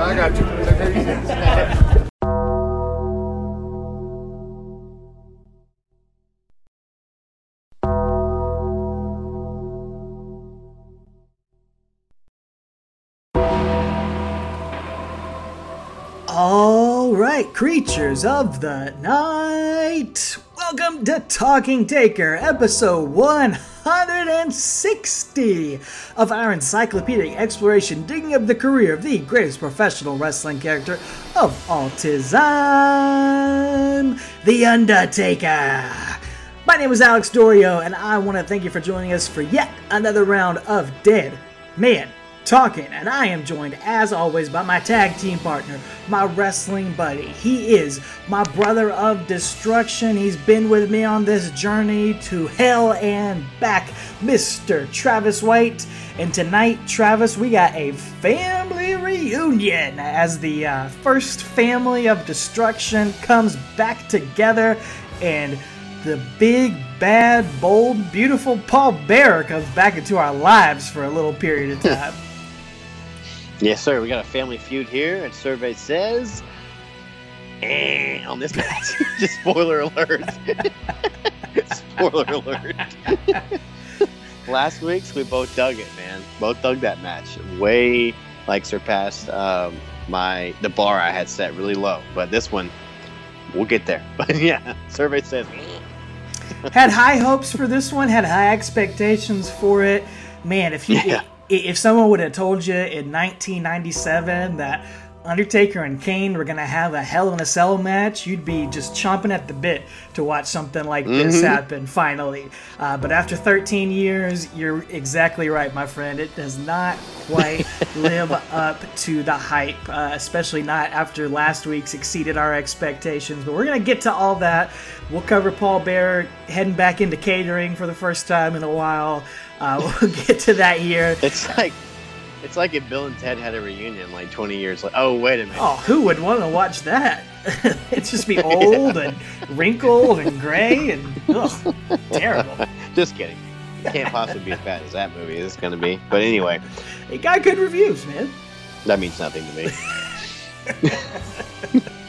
I got. All right, creatures of the night. Welcome to Talking Taker, episode 160 of our encyclopedic exploration, digging up the career of the greatest professional wrestling character of all time, The Undertaker. My name is Alex Dorio, and I want to thank you for joining us for yet another round of Dead Man Talking. And I am joined, as always, by my tag team partner, my wrestling buddy. He is my brother of destruction. He's been with me on this journey to hell and back, Mr. Travis White. And tonight, Travis, we got a family reunion as the uh, first family of destruction comes back together and the big, bad, bold, beautiful Paul Bearer comes back into our lives for a little period of time. Yes, sir. We got a family feud here, and survey says eh, on this match. Just spoiler alert. spoiler alert. Last week's we both dug it, man. Both dug that match. Way like surpassed um, my the bar I had set really low. But this one, we'll get there. But yeah, survey says. eh. had high hopes for this one, had high expectations for it. Man, if you Yeah. If, someone would have told you in 1997 that Undertaker and Kane were gonna have a Hell in a Cell match, you'd be just chomping at the bit to watch something like this happen finally. Uh, but after 13 years, you're exactly right, my friend. It does not quite live up to the hype, uh, especially not after last week's exceeded our expectations. But we're gonna get to all that. We'll cover Paul Bear heading back into catering for the first time in a while. Uh, we'll get to that here. It's like it's like if Bill and Ted had a reunion like 20 years like oh wait a minute Oh, who would want to watch that? It'd just be old and wrinkled and gray and ugh, terrible. just kidding It can't possibly be as bad as that movie is going to be but anyway It got good reviews, man. that means nothing to me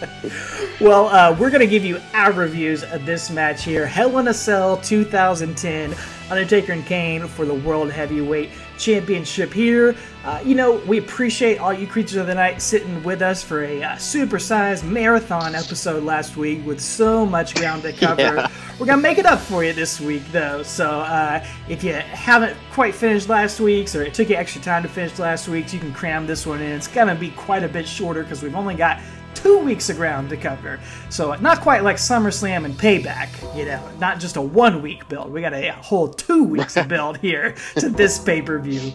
Well, uh, we're going to give you our reviews of this match here. Hell in a Cell 2010, Undertaker and Kane for the World Heavyweight Championship here. Uh, you know, we appreciate all you creatures of the night sitting with us for a uh, supersized marathon episode last week with so much ground to cover. Yeah. We're going to make it up for you this week, though. So uh, if you haven't quite finished last week's or it took you extra time to finish last week's, you can cram this one in. It's going to be quite a bit shorter because we've only got two weeks of ground to cover. So not quite like SummerSlam and Payback, you know, not just a one week build. We got a whole two weeks of build here to this pay per view.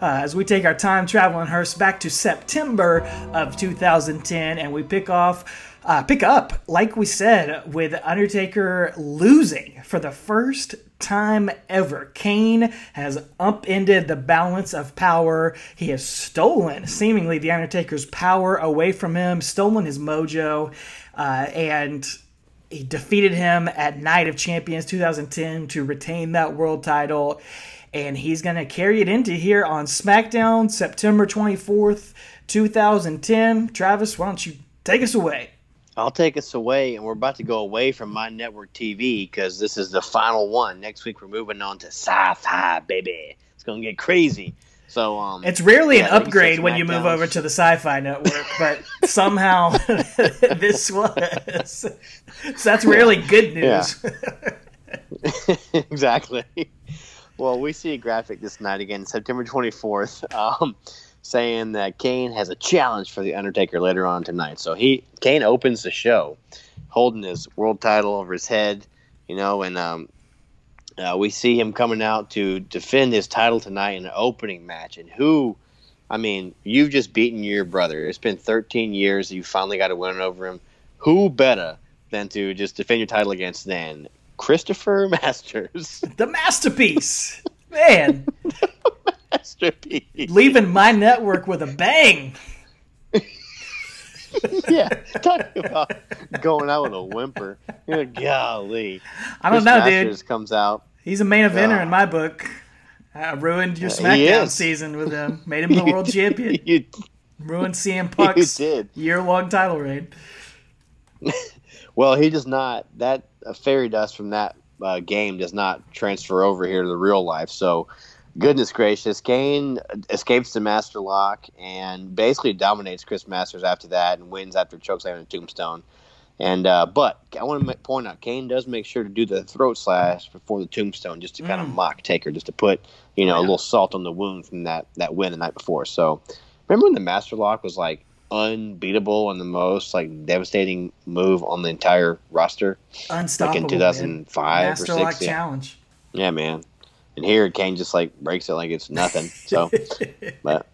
Uh, as we take our time traveling hearse back to September of 2010, and we pick off. Uh, pick up, like we said, with Undertaker losing for the first time ever. Kane has upended the balance of power. He has stolen, seemingly, the Undertaker's power away from him, stolen his mojo, uh, and he defeated him at Night of Champions 2010 to retain that world title. And he's going to carry it into here on SmackDown September 24th, 2010. Travis, why don't you take us away? I'll take us away and we're about to go away from my network tv because this is the final one. Next week we're moving on to sci-fi baby. It's going to get crazy. So um It's rarely Yeah, an like you said, upgrade when you move over to the Sci-Fi Network, but somehow this was. So that's rarely good news. exactly. Well, we see a graphic this night again, September 24th, um, saying that Kane has a challenge for the Undertaker later on tonight. So he Kane opens the show, holding his world title over his head, you know, and um, uh, we see him coming out to defend his title tonight in an opening match. And who, I mean, you've just beaten your brother. It's been 13 years. You finally got a win over him. Who better than to just defend your title against than Christopher Masters? The masterpiece, man, Masterpiece. leaving my network with a bang. yeah, talk about going out with a whimper. You know, golly. I don't Chris know, Masters dude. comes out. He's a main eventer Yeah. in my book. I ruined your he SmackDown season with him. Made him the world champion. you, Ruined CM Punk's year long title reign. Well, he does not. That uh, fairy dust from that uh, game does not transfer over here to the real life. So, goodness gracious, Kane escapes the Master Lock and basically dominates Chris Masters after that and wins after chokeslam and Tombstone. And uh, but I want to point out, Kane does make sure to do the throat slash before the Tombstone, just to kind of Mm. mock Taker, just to put you know a little salt on the wound from that that win the night before. So, remember when the Master Lock was like unbeatable and the most like devastating move on the entire roster? Unstoppable. like in 2005 Master or Lock six. Yeah. Challenge. yeah, man. And here Kane just like breaks it like it's nothing. So, but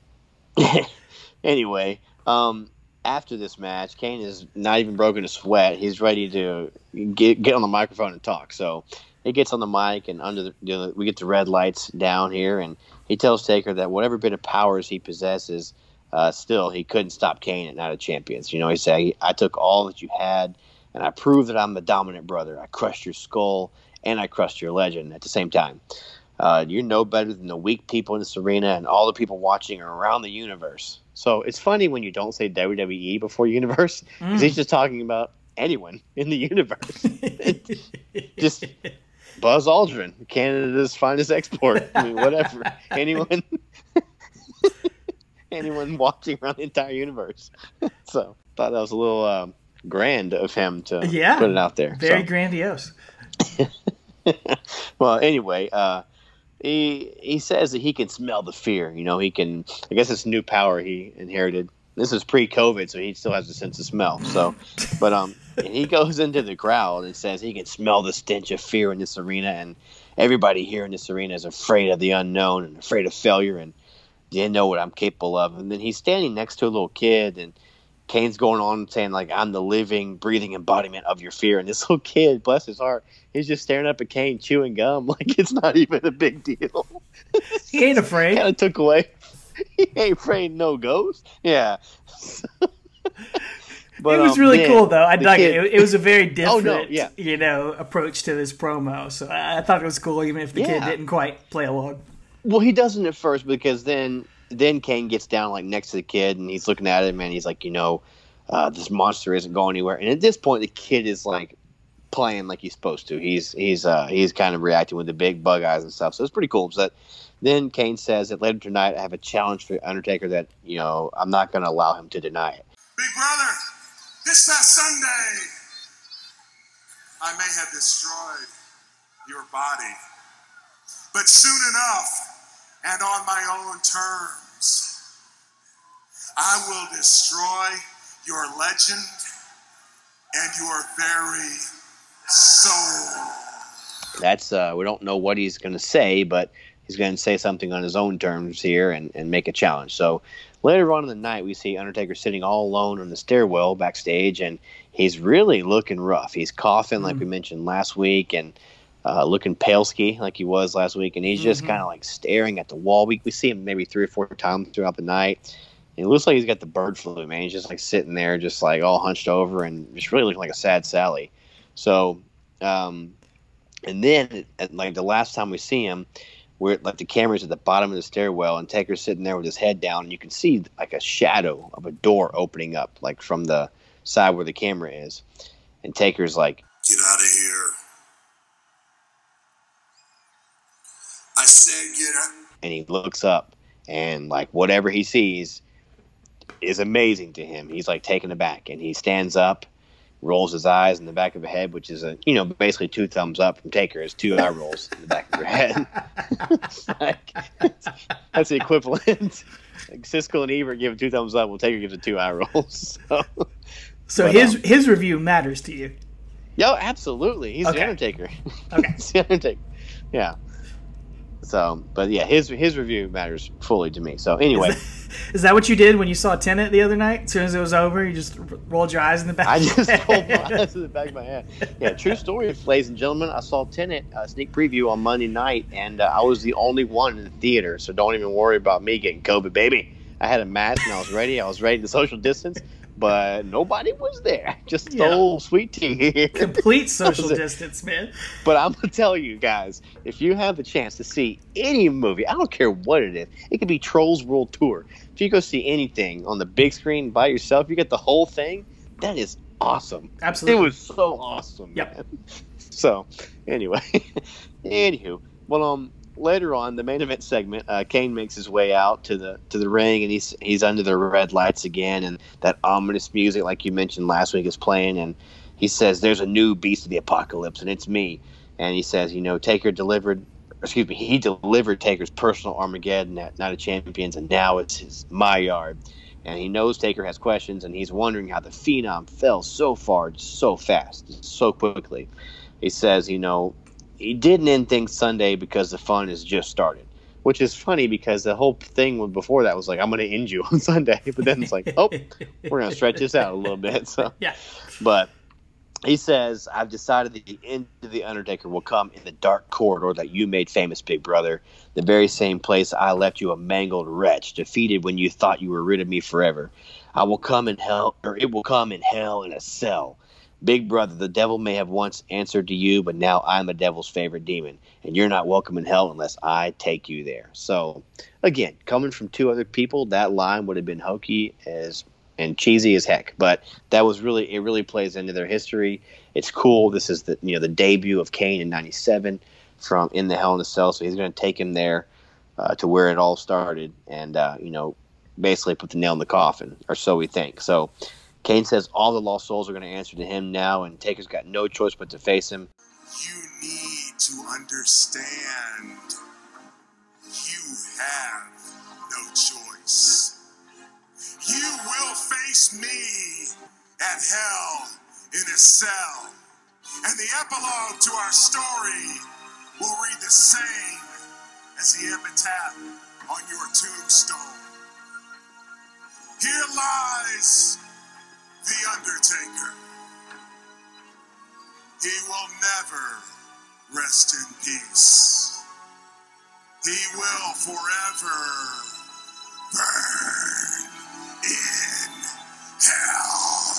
anyway, um, after this match, Kane is not even broken a sweat. He's ready to get get on the microphone and talk. So he gets on the mic and under the, you know, we get the red lights down here, and he tells Taker that whatever bit of powers he possesses, uh, still he couldn't stop Kane at Night of Champions. You know, he said, "I took all that you had." And I proved that I'm the dominant brother. I crushed your skull and I crushed your legend at the same time. Uh, you're no better than the weak people in this arena and all the people watching around the universe. So it's funny when you don't say WWE before universe because Mm. he's just talking about anyone in the universe. just Buzz Aldrin, Canada's finest export. I mean, whatever. anyone, anyone watching around the entire universe. so I thought that was a little um, grand of him to Yeah. put it out there. Very So- grandiose. well, anyway, uh, he he says that he can smell the fear. You know, he can. I guess it's new power he inherited. This is pre-COVID, so he still has a sense of smell. So, but um, and he goes into the crowd and says he can smell the stench of fear in this arena, and everybody here in this arena is afraid of the unknown and afraid of failure, and they know what I'm capable of. And then he's standing next to a little kid, and Kane's going on saying like I'm the living, breathing embodiment of your fear. And this little kid, bless his heart, he's just staring up at Kane chewing gum like it's not even a big deal. He ain't afraid. kind of took away. he ain't afraid no ghost. Yeah. But, it was um, really then cool though. I dug kid- it. it. Was a very different, Oh, no, yeah. you know, approach to this promo. So I I thought it was cool, even if the kid didn't quite play along. Well, he doesn't at first because then then Kane gets down like next to the kid and he's looking at him and he's like, you know, uh, this monster isn't going anywhere. And at this point, the kid is like playing like he's supposed to. He's he's uh, he's kind of reacting with the big bug eyes and stuff. So it's pretty cool. That then Kane says that later tonight I have a challenge for Undertaker that you know I'm not going to allow him to deny it. Big brother, this past Sunday, I may have destroyed your body. But soon enough, and on my own terms, I will destroy your legend and your very soul. That's uh, we don't know what he's going to say, but he's going to say something on his own terms here and, and make a challenge. So later on in the night, we see Undertaker sitting all alone on the stairwell backstage, and he's really looking rough. He's coughing, like we mentioned last week, and uh, looking pale ski like he was last week, and he's just Mhm. kind of like staring at the wall. We, we see him maybe three or four times throughout the night. And it looks like he's got the bird flu, man. He's just like sitting there, just like all hunched over, and just really looking like a sad Sally. So, um, and then at, like the last time we see him, we're like the camera's at the bottom of the stairwell, and Taker's sitting there with his head down, and you can see like a shadow of a door opening up, like from the side where the camera is. And Taker's like, Get out of here. I said, get out. and he looks up, and like whatever he sees is amazing to him. He's like taken aback, and he stands up, rolls his eyes in the back of the head, which is a you know basically two thumbs up from Taker is two eye rolls in the back of your head. Like, that's the equivalent. Like Siskel and Ebert give it two thumbs up. Well, Taker gives it two eye rolls. So, So But, his um, his review matters to you. yo, absolutely, he's Okay. the Undertaker. Okay. He's the Undertaker. Yeah. So, but yeah, his his review matters fully to me. So anyway. Is that what you did when you saw Tenet the other night? As soon as it was over, you just rolled your eyes in the back. I just rolled my eyes to the back of my head. Yeah, true story, ladies and gentlemen. I saw Tenet uh, sneak preview on Monday night, and uh, I was the only one in the theater. So don't even worry about me getting COVID, baby. I had a mask and I was ready. I was ready to social distance, but nobody was there. Just Yeah. old sweet tea here. Complete social distance, man. But I'm gonna tell you guys, if you have the chance to see any movie, I don't care what it is, it could be Trolls World Tour. If you go see anything on the big screen by yourself, you get the whole thing. That is awesome. Absolutely. It was so awesome. Yep. man. So anyway, anywho, well, um, later on the main event segment, uh, Kane makes his way out to the to the ring, and he's he's under the red lights again, and that ominous music, like you mentioned last week, is playing, and he says, "There's a new beast of the apocalypse, and it's me." And he says, "You know, Taker delivered." Excuse me, he delivered Taker's personal Armageddon at Night of Champions, and now it's his my yard. And he knows Taker has questions, and he's wondering how the Phenom fell so far, so fast, so quickly. He says, you know, he didn't end things Sunday because the fun has just started. Which is funny because the whole thing before that was like, I'm going to end you on Sunday. But then it's like, oh, we're going to stretch this out a little bit. So, Yeah. but he says, I've decided that the end of The Undertaker will come in the dark corridor that you made famous, Big Brother. The very same place I left you a mangled wretch, defeated when you thought you were rid of me forever. I will come in hell, or it will come in hell in a cell. Big Brother, the devil may have once answered to you, but now I'm the devil's favorite demon, and you're not welcome in hell unless I take you there. So, again, coming from two other people, that line would have been hokey as and cheesy as heck. But that was really it. Really plays into their history. It's cool. This is the you know the debut of Kane in '97 from in the Hell in a Cell. So he's going to take him there uh, to where it all started, and uh, you know basically put the nail in the coffin, or so we think. So. Kane says all the lost souls are going to answer to him now, and Taker's got no choice but to face him. You need to understand. You have no choice. You will face me at hell in a cell. And the epilogue to our story will read the same as the epitaph on your tombstone. Here lies the Undertaker. He will never rest in peace. He will forever burn in hell.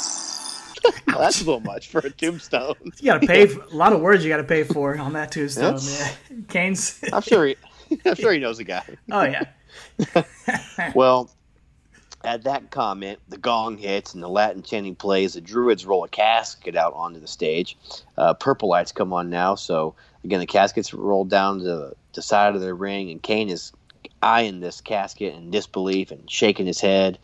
Well, that's a little much for a tombstone. You got to pay for, a lot of words. You got to pay for on that tombstone, That's- man. Kane's. I'm sure. He, I'm sure he knows the guy. Oh yeah. Well, at that comment, the gong hits and the Latin chanting plays. The Druids roll a casket out onto the stage. Uh, purple lights come on now. So again, the casket's rolled down to the, the side of the ring, and Kane is eyeing this casket in disbelief and shaking his head,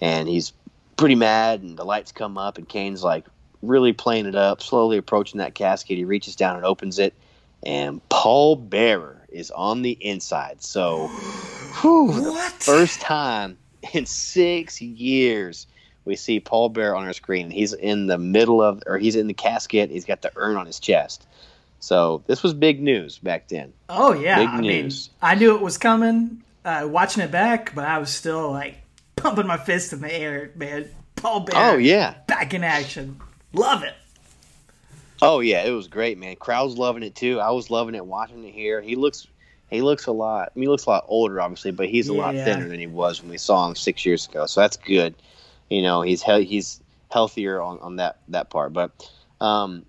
and he's pretty mad. And the lights come up, and Kane's like really playing it up, slowly approaching that casket. He reaches down and opens it, and Paul Bearer is on the inside. So, whew, the first time in six years we see Paul Bear on our screen. He's in the middle of, or he's in the casket. He's got the urn on his chest. So this was big news back then. Oh yeah. Big I mean, news. I knew it was coming. Uh, watching it back, but I was still like pumping my fist in the air, man. Paul Bear. Oh yeah, Back in action. Love it. oh yeah, it was great, man. Crowd's loving it too. I was loving it, watching it here. He looks, he looks a lot. I mean, he looks a lot older, obviously, but he's a lot Yeah. thinner than he was when we saw him six years ago. So that's good. You know, he's he- he's healthier on, on that that part. But um,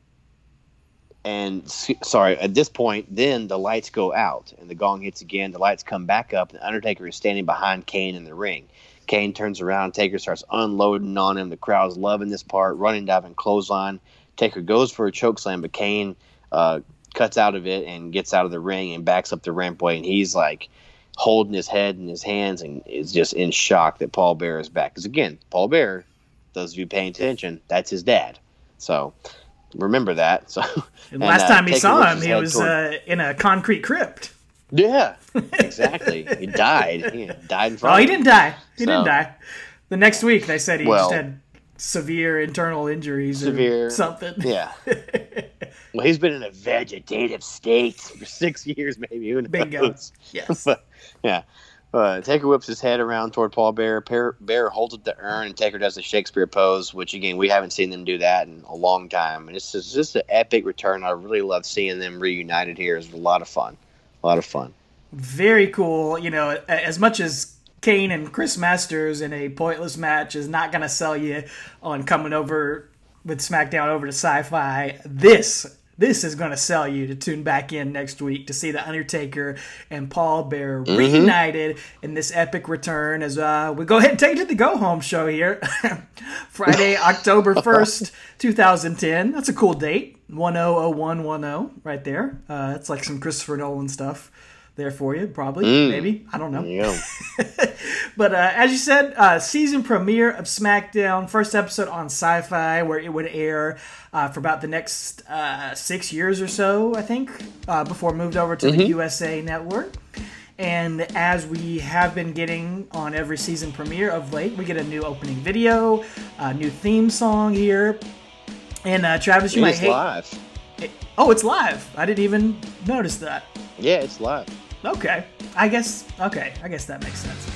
and sorry, at this point, then the lights go out and the gong hits again. The lights come back up. And the Undertaker is standing behind Kane in the ring. Kane turns around. Taker starts unloading on him. The crowd's loving this part, running, diving, clothesline. Taker goes for a choke slam, but Kane uh, cuts out of it and gets out of the ring and backs up the rampway. And he's like holding his head in his hands and is just in shock that Paul Bear is back. Because again, Paul Bear, those of you paying attention, that's his dad. So remember that. So And, And, last uh, time he saw him, he was toward- uh, in a concrete crypt. yeah, exactly. he died. He died in. Oh, he didn't die. He So- didn't die. The next week, they said he Well- just had severe internal injuries Severe- or something. Yeah. well, he's been in a vegetative state for six years, maybe. Who Bingo. knows? Yes. But, yeah. Uh, Taker whips his head around toward Paul Bear. Bear. Bear holds up the urn, and Taker does the Shakespeare pose, which, again, we haven't seen them do that in a long time. And it's just, just an epic return. I really love seeing them reunited here. It's a lot of fun. A lot of fun. Very cool. You know, as much as Kane and Chris Masters in a pointless match is not going to sell you on coming over with SmackDown over to Sci-Fi. This this is going to sell you to tune back in next week to see the Undertaker and Paul Bear mm-hmm. reunited in this epic return. As uh, we go ahead and take it to the go home show here, Friday, October first, two thousand ten. That's a cool date. One zero oh zero one one zero right there. Uh, that's like some Christopher Nolan stuff there for you, probably, mm. maybe. I don't know. Yeah. but uh, as you said, uh, season premiere of SmackDown, first episode on Sci Fi, where it would air uh, for about the next uh, six years or so, I think, uh, before moved over to mm-hmm. the USA Network. And as we have been getting on every season premiere of late, we get a new opening video, a new theme song here. And uh, Travis, you might hate. live. It, oh, it's live. I didn't even notice that. Yeah, it's live. Okay, I guess. Okay, I guess that makes sense.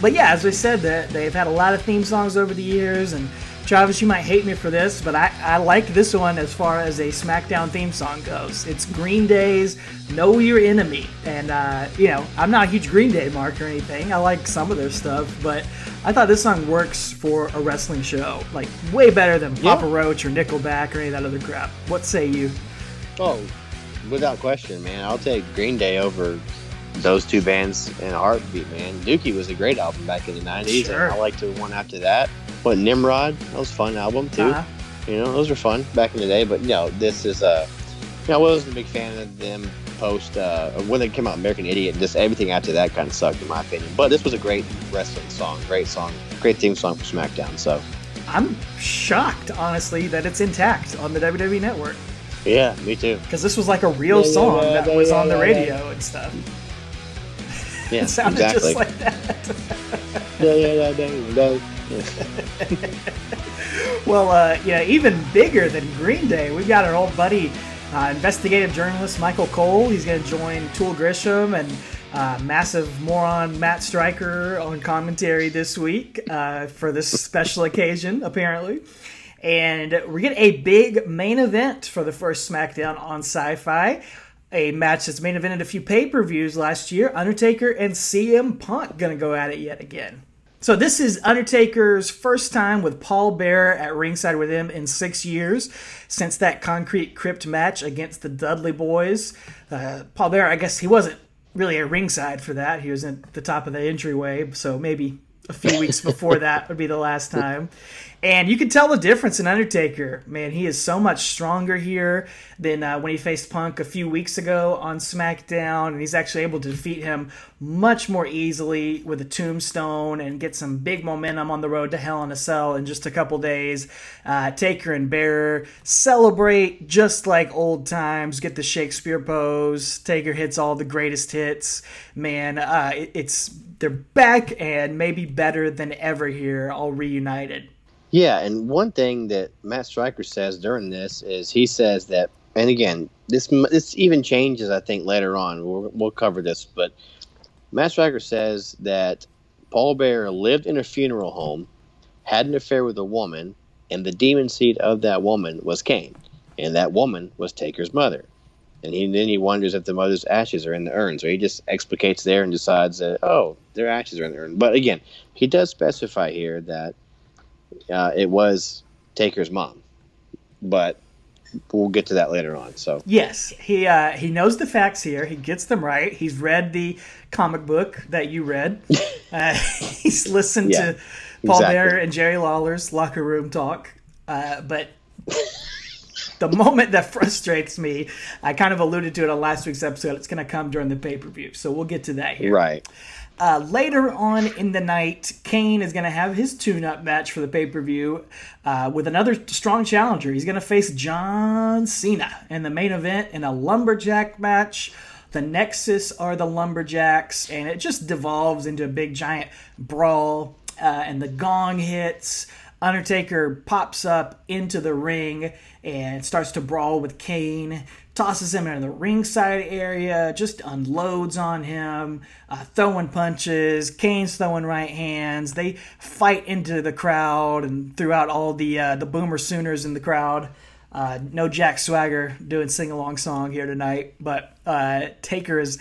But yeah, as I said, that they've had a lot of theme songs over the years, and Travis, you might hate me for this, but I, I like this one as far as a SmackDown theme song goes. It's Green Day's "Know Your Enemy," and uh, you know I'm not a huge Green Day mark or anything. I like some of their stuff, but I thought this song works for a wrestling show, like way better than yeah. Papa Roach or Nickelback or any of that other crap. What say you? Oh, without question, man. I'll take Green Day over those two bands in a heartbeat, man. Dookie was a great album back in the '90s, sure. and I liked the one after that. What Nimrod? That was a fun album too. Uh-huh. You know, those were fun back in the day. But you know, this is a. Uh, you know, I wasn't a big fan of them post uh, when they came out, American Idiot. Just everything after that kind of sucked, in my opinion. But this was a great wrestling song, great song, great theme song for SmackDown. So. I'm shocked, honestly, that it's intact on the WWE Network. Yeah, me too. Because this was like a real yeah, song yeah, yeah, that was on the radio and stuff. Yeah, it sounded exactly. just like that. yeah, yeah, yeah, yeah. well, uh, yeah, even bigger than Green Day, we've got our old buddy, uh, investigative journalist Michael Cole. He's going to join Tool Grisham and uh, massive moron Matt Striker on commentary this week uh, for this special occasion, apparently. And we're getting a big main event for the first SmackDown on Sci Fi a match that's main evented a few pay per views last year. Undertaker and CM Punk gonna go at it yet again. So this is Undertaker's first time with Paul Bearer at ringside with him in six years since that concrete crypt match against the Dudley Boys. Uh, Paul Bearer, I guess he wasn't really at ringside for that. He was at the top of the entryway, so maybe a few weeks before that would be the last time. And you can tell the difference in Undertaker. Man, he is so much stronger here than uh, when he faced Punk a few weeks ago on SmackDown. And he's actually able to defeat him much more easily with a tombstone and get some big momentum on the road to Hell in a Cell in just a couple days. Uh, Taker and Bearer celebrate just like old times, get the Shakespeare pose. Taker hits all the greatest hits. Man, uh, it, it's they're back and maybe better than ever here, all reunited. Yeah, and one thing that Matt Striker says during this is he says that, and again, this this even changes, I think, later on. We'll, we'll cover this, but Matt Striker says that Paul Bearer lived in a funeral home, had an affair with a woman, and the demon seed of that woman was Kane, and that woman was Taker's mother. And he, then he wonders if the mother's ashes are in the urn. So he just explicates there and decides that, oh, their ashes are in the urn. But again, he does specify here that uh, it was Taker's mom, but we'll get to that later on. So yes, he uh, he knows the facts here. He gets them right. He's read the comic book that you read. Uh, he's listened yeah, to Paul exactly. Bearer and Jerry Lawler's locker room talk. Uh, but the moment that frustrates me, I kind of alluded to it on last week's episode. It's going to come during the pay per view, so we'll get to that here. Right. Uh, later on in the night, Kane is going to have his tune up match for the pay per view uh, with another strong challenger. He's going to face John Cena in the main event in a lumberjack match. The Nexus are the lumberjacks, and it just devolves into a big giant brawl. Uh, and the gong hits. Undertaker pops up into the ring and starts to brawl with Kane tosses him into the ringside area, just unloads on him, uh, throwing punches. Kane's throwing right hands. They fight into the crowd and throughout all the uh, the Boomer Sooners in the crowd. Uh, no Jack Swagger doing sing along song here tonight, but uh, Taker is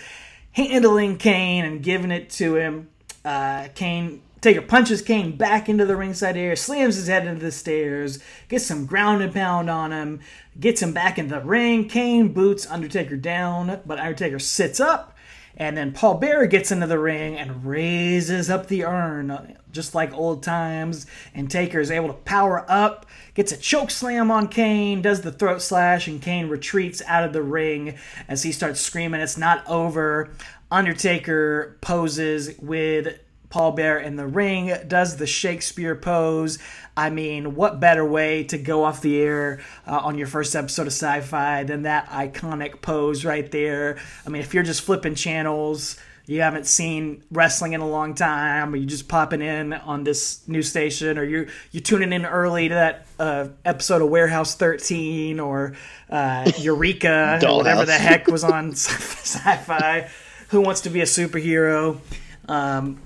handling Kane and giving it to him. uh, Kane Taker punches Kane back into the ringside area, slams his head into the stairs, gets some ground and pound on him, gets him back into the ring. Kane boots Undertaker down, but Undertaker sits up, and then Paul Bearer gets into the ring and raises up the urn, uh, just like old times. And Taker is able to power up, gets a choke slam on Kane, does the throat slash, and Kane retreats out of the ring as he starts screaming, It's not over. Undertaker poses with Paul Bear in the ring, does the Shakespeare pose. I mean, what better way to go off the air uh, on your first episode of sci fi than that iconic pose right there? I mean, if you're just flipping channels, you haven't seen wrestling in a long time, or you're just popping in on this new station, or you're you tuning in early to that uh, episode of Warehouse 13 or uh, Eureka or whatever the heck was on sci-fi. Who wants to be a superhero? Um,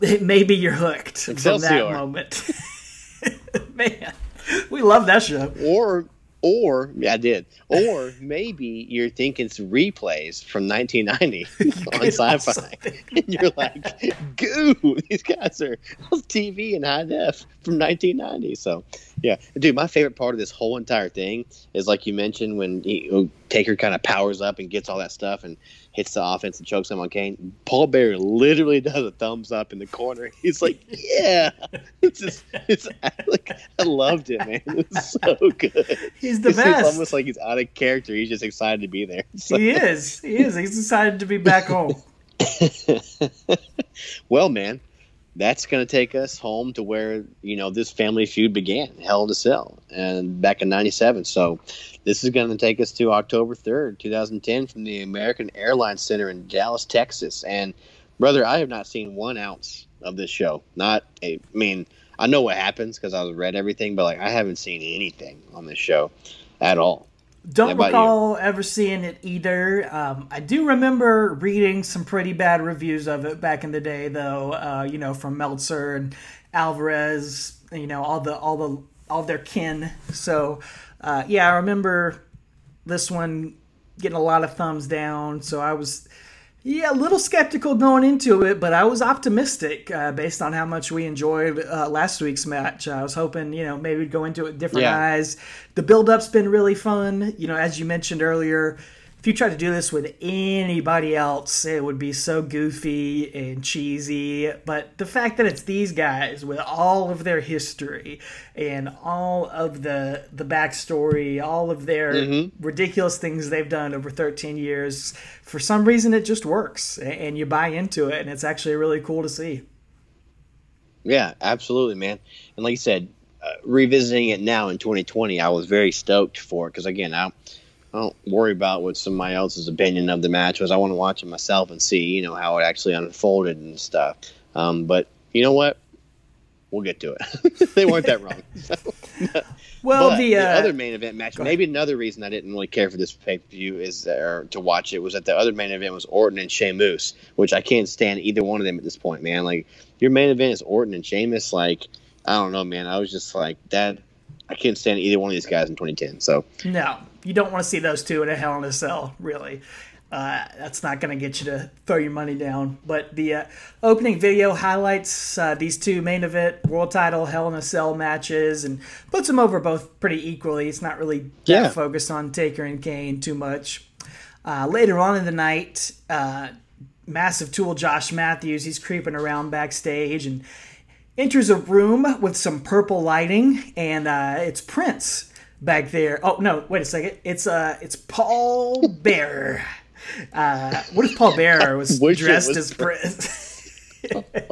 maybe you're hooked Excelsior. from that moment. Man, we love that show. Or, or yeah, I did. Or maybe you're thinking it's replays from 1990 on Sci-Fi, and you're like, "Goo, these guys are on TV and high def from 1990." So, yeah, dude, my favorite part of this whole entire thing is like you mentioned when he, oh, Taker kind of powers up and gets all that stuff and hits the offense and chokes him on Kane. Paul Bearer literally does a thumbs up in the corner. He's like, "Yeah, it's just, it's like I loved it, man. It's so good. He's the it's, best. It's almost like he's out of character. He's just excited to be there. So. He is. He is. He's excited to be back home. well, man, that's going to take us home to where you know this family feud began, Hell in a Cell, and back in '97. So this is going to take us to October 3rd, 2010, from the American Airlines Center in Dallas, Texas. And brother, I have not seen one ounce of this show. Not, a, I mean, I know what happens because I've read everything, but like I haven't seen anything on this show at all. Don't recall ever seeing it either. Um, I do remember reading some pretty bad reviews of it back in the day, though. Uh, you know, from Meltzer and Alvarez. You know, all the all the all their kin. So, uh, yeah, I remember this one getting a lot of thumbs down. So I was yeah, a little skeptical going into it, but I was optimistic uh, based on how much we enjoyed uh, last week's match. I was hoping, you know, maybe we'd go into it with different yeah. eyes. The build up's been really fun. You know, as you mentioned earlier, if you tried to do this with anybody else, it would be so goofy and cheesy. But the fact that it's these guys with all of their history and all of the the backstory, all of their mm-hmm. ridiculous things they've done over 13 years, for some reason it just works and you buy into it, and it's actually really cool to see. Yeah, absolutely, man. And like you said, uh, revisiting it now in 2020, I was very stoked for it because again, I I don't worry about what somebody else's opinion of the match was. I want to watch it myself and see, you know, how it actually unfolded and stuff. Um, but you know what? We'll get to it. they weren't that wrong. well, the, uh, the, other main event match, maybe another reason I didn't really care for this pay per view is or to watch it was that the other main event was Orton and Sheamus, which I can't stand either one of them at this point, man. Like your main event is Orton and Sheamus. Like I don't know, man. I was just like that. I can't stand either one of these guys in 2010. So no, you don't want to see those two in a Hell in a Cell, really. Uh, that's not going to get you to throw your money down. But the uh, opening video highlights uh, these two main event world title Hell in a Cell matches and puts them over both pretty equally. It's not really yeah. focused on Taker and Kane too much. Uh, later on in the night, uh, massive tool Josh Matthews, he's creeping around backstage and enters a room with some purple lighting, and uh, it's Prince back there. Oh no, wait a second. It's uh, it's Paul Bear. Uh, what if Paul Bear was dressed was as Prince? oh,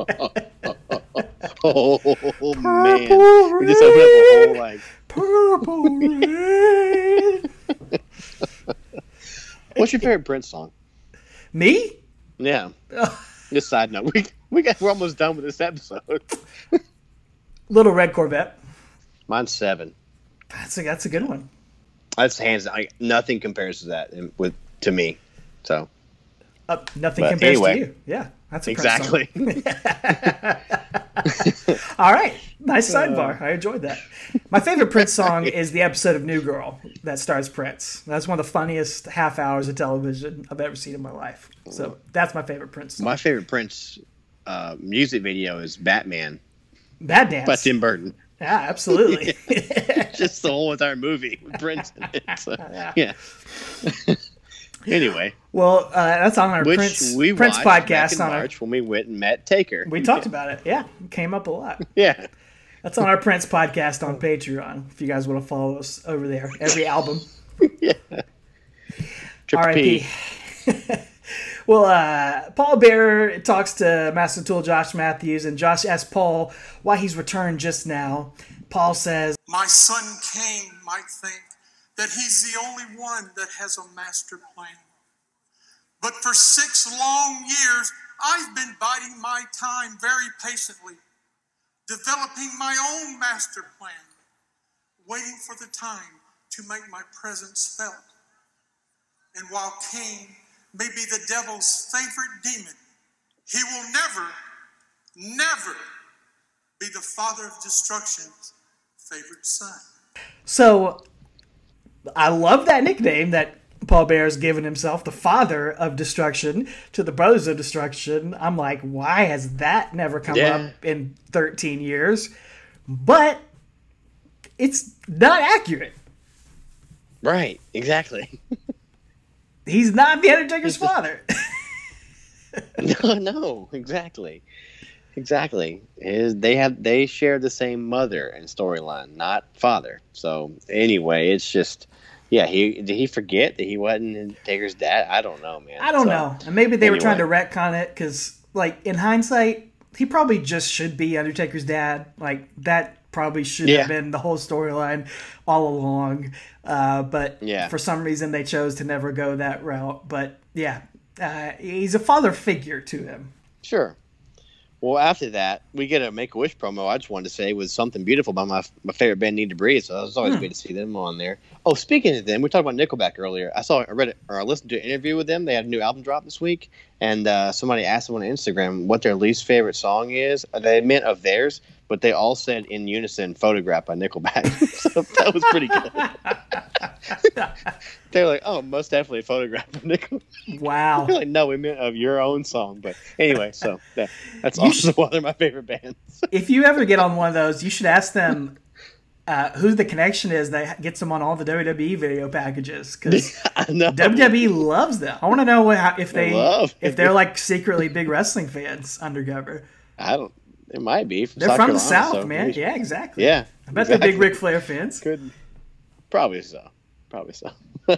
oh man! Rain, we just opened up a whole like purple rain. What's your favorite Prince song? Me? Yeah. Just side note, we we got we're almost done with this episode. Little Red Corvette. Mine's seven. That's a that's a good one. That's hands down. Nothing compares to that with to me. So. Uh, nothing but compares anyway, to you. Yeah, that's exactly. All right, nice sidebar. I enjoyed that. My favorite Prince song is the episode of New Girl that stars Prince. That's one of the funniest half hours of television I've ever seen in my life. So that's my favorite Prince. Song. My favorite Prince uh, music video is Batman Bad Dance. by Tim Burton. Yeah, absolutely. Just the whole entire movie with Prince in it. So, yeah. anyway, well, uh, that's on our Prince, we Prince podcast on our. March when we went and met Taker. We talked about it. Yeah, it came up a lot. Yeah. That's on our Prince podcast on Patreon. If you guys want to follow us over there, every album. yeah. Triple R.I.P. well, uh, Paul Bearer talks to Master Tool Josh Matthews, and Josh asks Paul why he's returned just now. Paul says, My son Kane might think that he's the only one that has a master plan. But for six long years, I've been biding my time very patiently, developing my own master plan, waiting for the time to make my presence felt. And while Kane may be the devil's favorite demon, he will never, never be the father of destruction's favorite son. So I love that nickname that Paul Bear's given himself, the father of destruction to the brothers of destruction. I'm like, why has that never come Yeah. up in 13 years? But it's not accurate. Right. Exactly. He's not the Undertaker's father. no, no, exactly, exactly. His, they have they share the same mother and storyline, not father. So anyway, it's just yeah. He did he forget that he wasn't Undertaker's dad? I don't know, man. I don't So, know. And maybe they were trying to anyway. retcon it because, like, in hindsight, he probably just should be Undertaker's dad. Like, that probably should Yeah. have been the whole storyline all along. Uh, but Yeah. for some reason, they chose to never go that route. But yeah, uh, he's a father figure to him. Sure. Well, after that, we get a Make a Wish promo. I just wanted to say was something beautiful by my my favorite band, Need to Breathe. So it was always Hmm. good to see them on there. Oh, speaking of them, we talked about Nickelback earlier. I saw, I read it, or I listened to an interview with them. They had a new album drop this week, and uh, somebody asked them on Instagram what their least favorite song is. They meant of theirs, but they all said in unison, "Photograph" by Nickelback. so that was pretty good. They're like, "Oh, most definitely Photograph by Nickelback." Wow. Like, no, we meant of your own song. But anyway, so that, that's You also one of my favorite bands. if you ever get on one of those, you should ask them uh, who the connection is that gets them on all the WWE video packages because WWE loves them. I want to know what, if they love if they're like secretly big wrestling fans undercover. I don't. It might be. From They're South from the South, so man. maybe- Yeah, exactly. Yeah. I bet they're big exactly. Ric Flair fans. Could probably so. Probably so.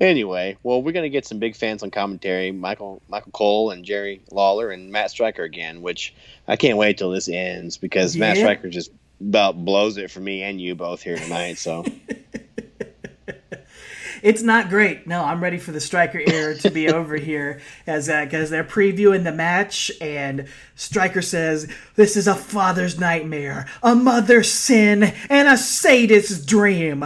anyway, well, we're gonna get some big fans on commentary. Michael Michael Cole and Jerry Lawler and Matt Striker again, which I can't wait till this ends because Matt Yeah. Striker just about blows it for me and you both here tonight. So It's not great. No, I'm ready for the striker era to be over here as because they're previewing the match and Striker says this is a father's nightmare, a mother's sin, and a sadist's dream.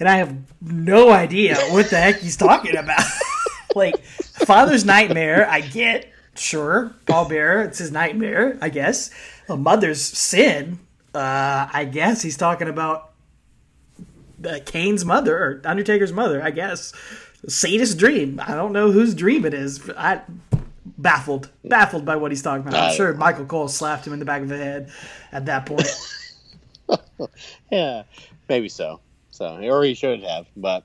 And I have no idea what the heck he's talking about. like father's nightmare, I get sure. Paul Bearer, it's his nightmare, I guess. A mother's sin, uh, I guess he's talking about uh, Kane's mother or Undertaker's mother, I guess. Sadist dream. I don't know whose dream it is. I baffled, baffled by what he's talking about. I'm sure Michael Cole slapped him in the back of the head at that point. yeah, maybe so. So, or he should have. But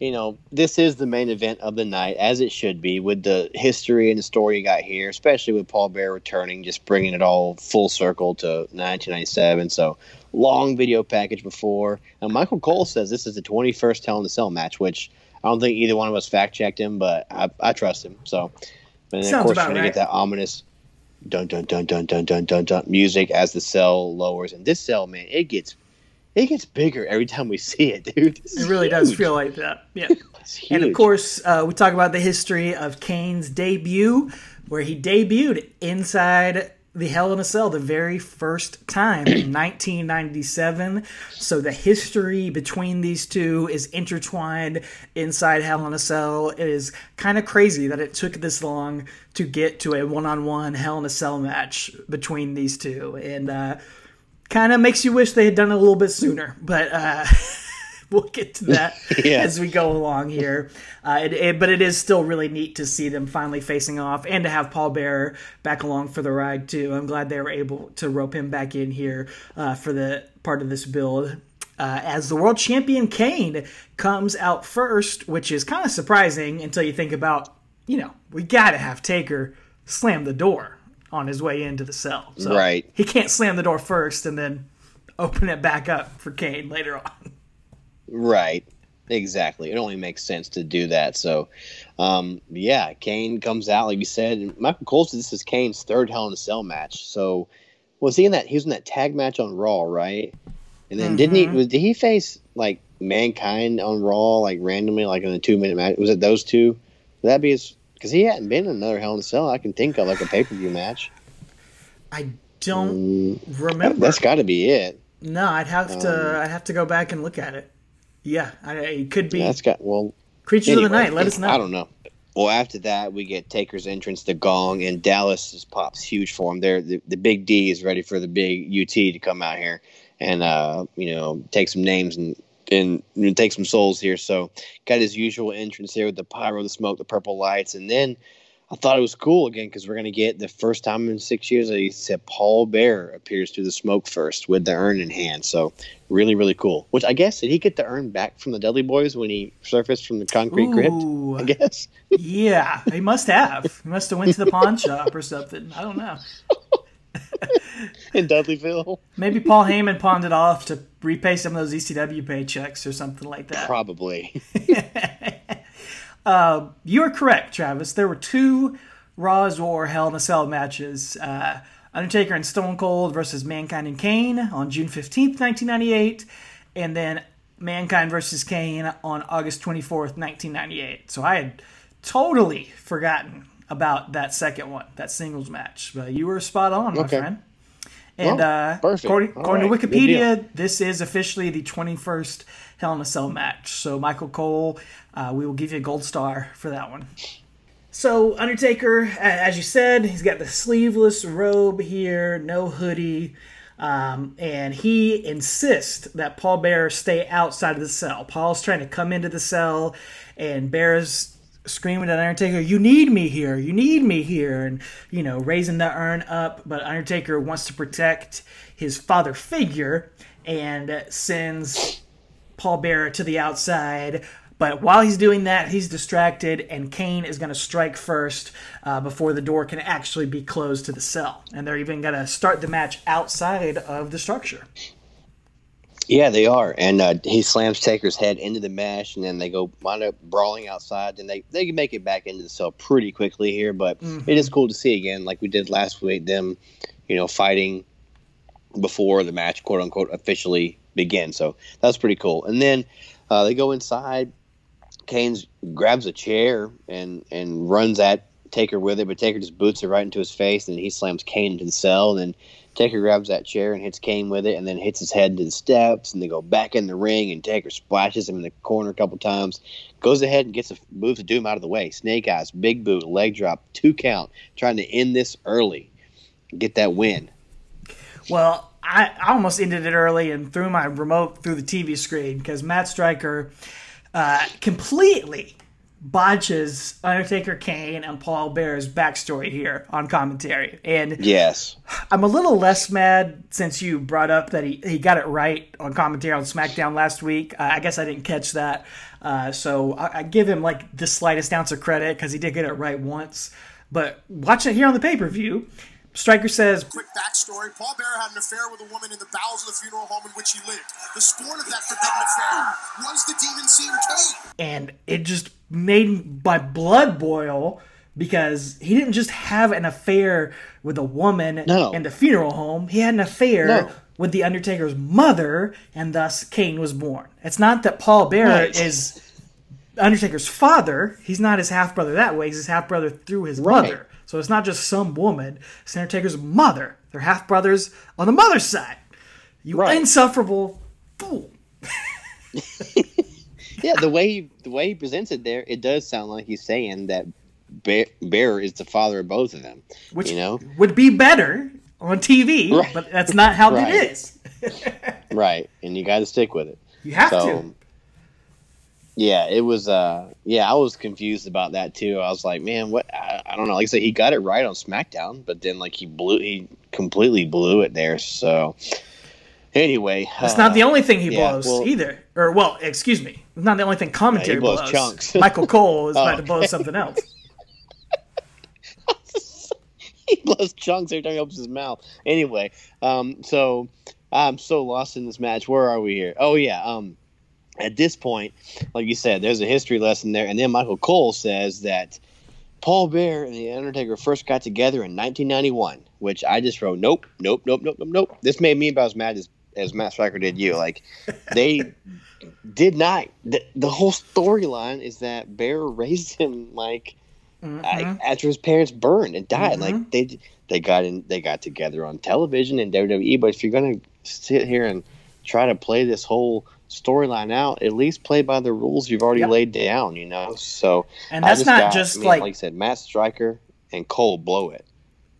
you know, this is the main event of the night, as it should be, with the history and the story you got here, especially with Paul Bear returning, just bringing it all full circle to 1997. So, long video package before. And Michael Cole says this is the 21st Hell in the Cell match, which I don't think either one of us fact checked him, but I, I trust him. So, and then, Sounds of course, you're gonna get that ominous dun dun dun dun dun dun dun dun music as the cell lowers. And this cell, man, it gets it gets bigger every time we see it, dude. This It really does feel like that. Yeah. And of course, uh, we talk about the history of Kane's debut, where he debuted inside the Hell in a Cell the very first time in 1997. So the history between these two is intertwined inside Hell in a Cell. It is kind of crazy that it took this long to get to a one-on-one Hell in a Cell match between these two, and uh, kind of makes you wish they had done it a little bit sooner. But uh, we'll get to that Yeah. as we go along here. Uh, it, it- but it is still really neat to see them finally facing off and to have Paul Bearer back along for the ride too. I'm glad they were able to rope him back in here uh, for the part of this build. Uh, as the world champion Kane comes out first, which is kind of surprising until you think about, you know, we got to have Taker slam the door on his way into the cell. So Right. He can't slam the door first and then open it back up for Kane later on. Right. Exactly. It only makes sense to do that. So, um, yeah, Kane comes out like you said, and Michael Cole said this is Kane's third Hell in a Cell match. So, was he in that? He was in that tag match on Raw, right? And then didn't he? Was, did he face like Mankind on Raw, like randomly, like in a two minute match? Was it those two? Would that be his? Because he hadn't been in another Hell in a Cell I can think of, like a pay per view match. I don't Mm, remember. that's got to be it. no, I'd have to. Um, I'd have to go back and look at it. Yeah, I, it could be That's got well. creatures of the night. Let us know. I don't know. Well, after that, we get Taker's entrance, the gong, and Dallas just pops huge for him. There, the, the big D is ready for the big UT to come out here and uh, you know take some names and and you know, take some souls here. So got his usual entrance here with the pyro, the smoke, the purple lights, and then I thought it was cool again because we're gonna get the first time in six years. He said Paul Bear appears through the smoke first with the urn in hand. So really, really cool. Which I guess did he get the urn back from the Dudley Boys when he surfaced from the concrete crypt? Ooh, I guess. yeah, he must have. He must have went to the pawn shop or something. I don't know. in Dudleyville. Maybe Paul Heyman pawned it off to repay some of those ECW paychecks or something like that. Probably. You are correct, Travis. There were two Raws or Hell in a Cell matches. Uh, Undertaker and Stone Cold versus Mankind and Kane on June 15th, 1998. And then Mankind versus Kane on August 24th, 1998. So I had totally forgotten about that second one, that singles match. But you were spot on, my Okay. friend. And Well, uh, according, according right. to Wikipedia, this is officially the 21st Hell in a Cell match. So, Michael Cole, uh, we will give you a gold star for that one. So, Undertaker, as you said, he's got the sleeveless robe here, no hoodie, um, and he insists that Paul Bearer stay outside of the cell. Paul's trying to come into the cell, and Bear's screaming at Undertaker, "You need me here! You need me here!" and you know, raising the urn up. But Undertaker wants to protect his father figure and sends Paul Bearer to the outside. But while he's doing that, he's distracted, and Kane is going to strike first uh, before the door can actually be closed to the cell. And they're even going to start the match outside of the structure. Yeah, they are, and uh, he slams Taker's head into the mesh, and then they go wind up brawling outside. And they they can make it back into the cell pretty quickly here, but it is cool to see again, like we did last week, them, you know, fighting before the match, quote unquote, officially begins. So that's pretty cool. And then uh, they go inside. Kane's grabs a chair and and runs at Taker with it, but Taker just boots it right into his face, and he slams Kane into the cell. And then Taker grabs that chair and hits Kane with it, and then hits his head to the steps, and they go back in the ring, and Taker splashes him in the corner a couple times, goes ahead and gets a move to Doom out of the way. Snake Eyes, big boot, leg drop, two count, trying to end this early, get that win. Well, I, I almost ended it early and threw my remote through the TV screen because Matt Striker uh, completely botches Undertaker, Kane, and Paul Bear's backstory here on commentary. And Yes, I'm a little less mad since you brought up that he, he got it right on commentary on SmackDown last week. Uh, I guess I didn't catch that. Uh, so I, I give him like the slightest ounce of credit because he did get it right once. But watching it here on the pay per view, Striker says Quick backstory Paul Bearer had an affair with a woman in the bowels of the funeral home in which he lived. The spawn of that forbidden affair was the demon scene Kane. and it just made my blood boil because he didn't just have an affair with a woman No. in the funeral home. He had an affair No. with the Undertaker's mother, and thus Kane was born. It's not that Paul Bearer Right. is Undertaker's father. He's not his half brother that way. He's his half brother through his mother. So it's not just some woman. It's Undertaker's mother. They're half brothers on the mother's side. You Right. insufferable fool. yeah. The way he, the way he presents it there, it does sound like he's saying that Bear, Bear is the father of both of them. which you know, would be better on TV, Right. but that's not how Right. it is. right? And you got to stick with it. You have So, to. Yeah, it was. Uh, yeah, I was confused about that too. I was like, man, what? I, I don't know. Like I said, he got it right on SmackDown, but then like he blew, he completely blew it there. So anyway, that's uh, not the only thing he yeah, blows well- either. Or well, excuse me, it's not the only thing commentary blows blows. chunks. Michael Cole is Oh, about to blow okay. something else. he blows chunks every time he opens his mouth. Anyway, um, so I'm so lost in this match. Where are we here? Oh yeah, um, at this point, like you said, there's a history lesson there, and then Michael Cole says that Paul Bear and the Undertaker first got together in 1991, which I just wrote, nope, nope, nope, nope, nope, nope. This made me about as mad as as Matt Striker did you. Like they did not. The, the whole storyline is that Bear raised him like Mhm. I, after his parents burned and died. Mhm. Like they they got in they got together on television in WWE. But if you're gonna sit here and try to play this whole storyline out, at least play by the rules you've already Yep. laid down. You know, so and I that's not got- just man, like like I said, Matt Striker and Cole blow it.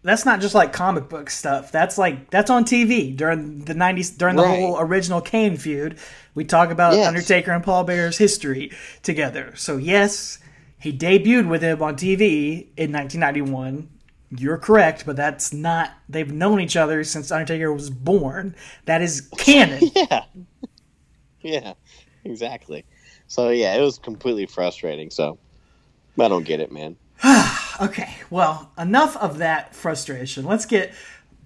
that's not just like comic book stuff. That's like that's on TV during the '90s during the whole original Kane feud. We talk about Yes. Undertaker and Paul Bear's history together. So yes, he debuted with him on TV in 1991. You're correct, but that's not. They've known each other since Undertaker was born. That is canon. Yeah, yeah, exactly. So yeah, it was completely frustrating. So I don't get it, man. Okay, well, enough of that frustration. Let's get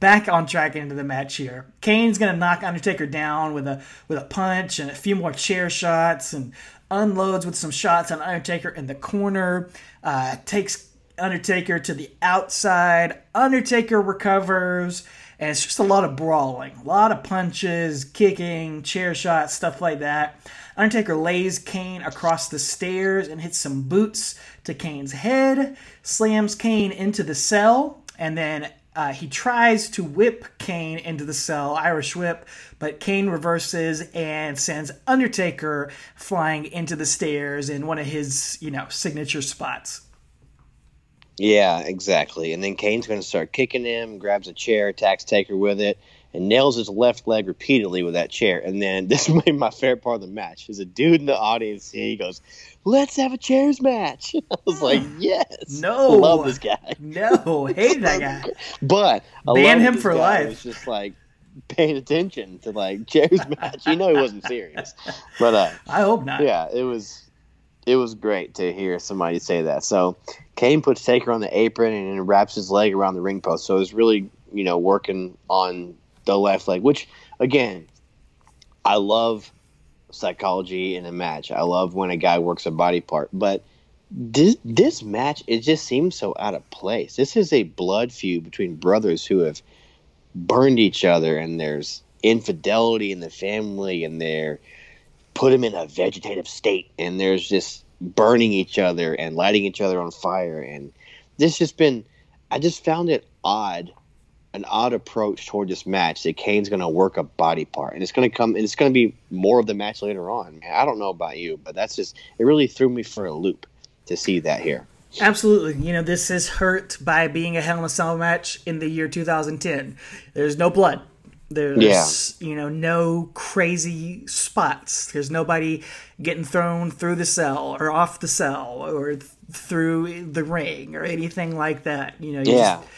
back on track into the match here. Kane's gonna knock Undertaker down with a with a punch and a few more chair shots, and unloads with some shots on Undertaker in the corner. Uh, takes Undertaker to the outside. Undertaker recovers, and it's just a lot of brawling, a lot of punches, kicking, chair shots, stuff like that. Undertaker lays Kane across the stairs and hits some boots to Kane's head, slams Kane into the cell, and then uh, he tries to whip Kane into the cell, Irish whip, but Kane reverses and sends Undertaker flying into the stairs in one of his, you know, signature spots. Yeah, exactly. And then Kane's going to start kicking him, grabs a chair, attacks Taker with it, and nails his left leg repeatedly with that chair. And then this made my favorite part of the match. Is a dude in the audience. He goes, "Let's have a chairs match." I was like, "Yes, No. love this guy." No, hated that guy. But I Ban him for life. Was just like paying attention to like chairs match. You know he wasn't serious, but uh, I hope not. yeah, it was it was great to hear somebody say that. So Kane puts Taker on the apron and wraps his leg around the ring post. So it's really you know working on the left leg, which again, I love psychology in a match. I love when a guy works a body part, but. This, this match it just seems so out of place. This is a blood feud between brothers who have burned each other, and there's infidelity in the family, and they're put them in a vegetative state and there's just burning each other and lighting each other on fire and this just been i just found it odd an odd approach toward this match that kane's going to work a body part and it's going to come and it's going to be more of the match later on i don't know about you but that's just it really threw me for a loop to see that here Absolutely. You know, this is hurt by being a Hell in a Cell match in the year 2010. There's no blood. There's, you know, no crazy spots. There's nobody getting thrown through the cell or off the cell or th- through the ring or anything like that. You know, you Yeah. just-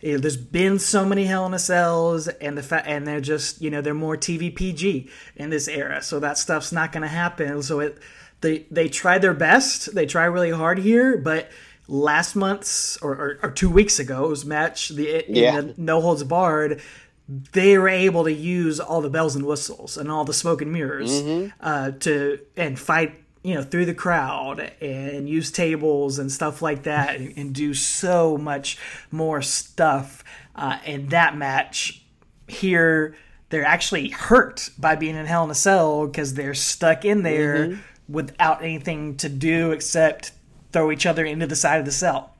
you know, there's been so many Hell in a Cells, and the fa- and they're just you know they're more TV PG in this era, so that stuff's not going to happen. So it they they try their best, they try really hard here, but last month's or, or, or two weeks ago's match, the, Yeah. the No Holds Barred, they were able to use all the bells and whistles and all the smoke and mirrors uh, to and fight you know through the crowd and use tables and stuff like that and, and do so much more stuff uh, in that match here they're actually hurt by being in hell in a cell because they're stuck in there without anything to do except throw each other into the side of the cell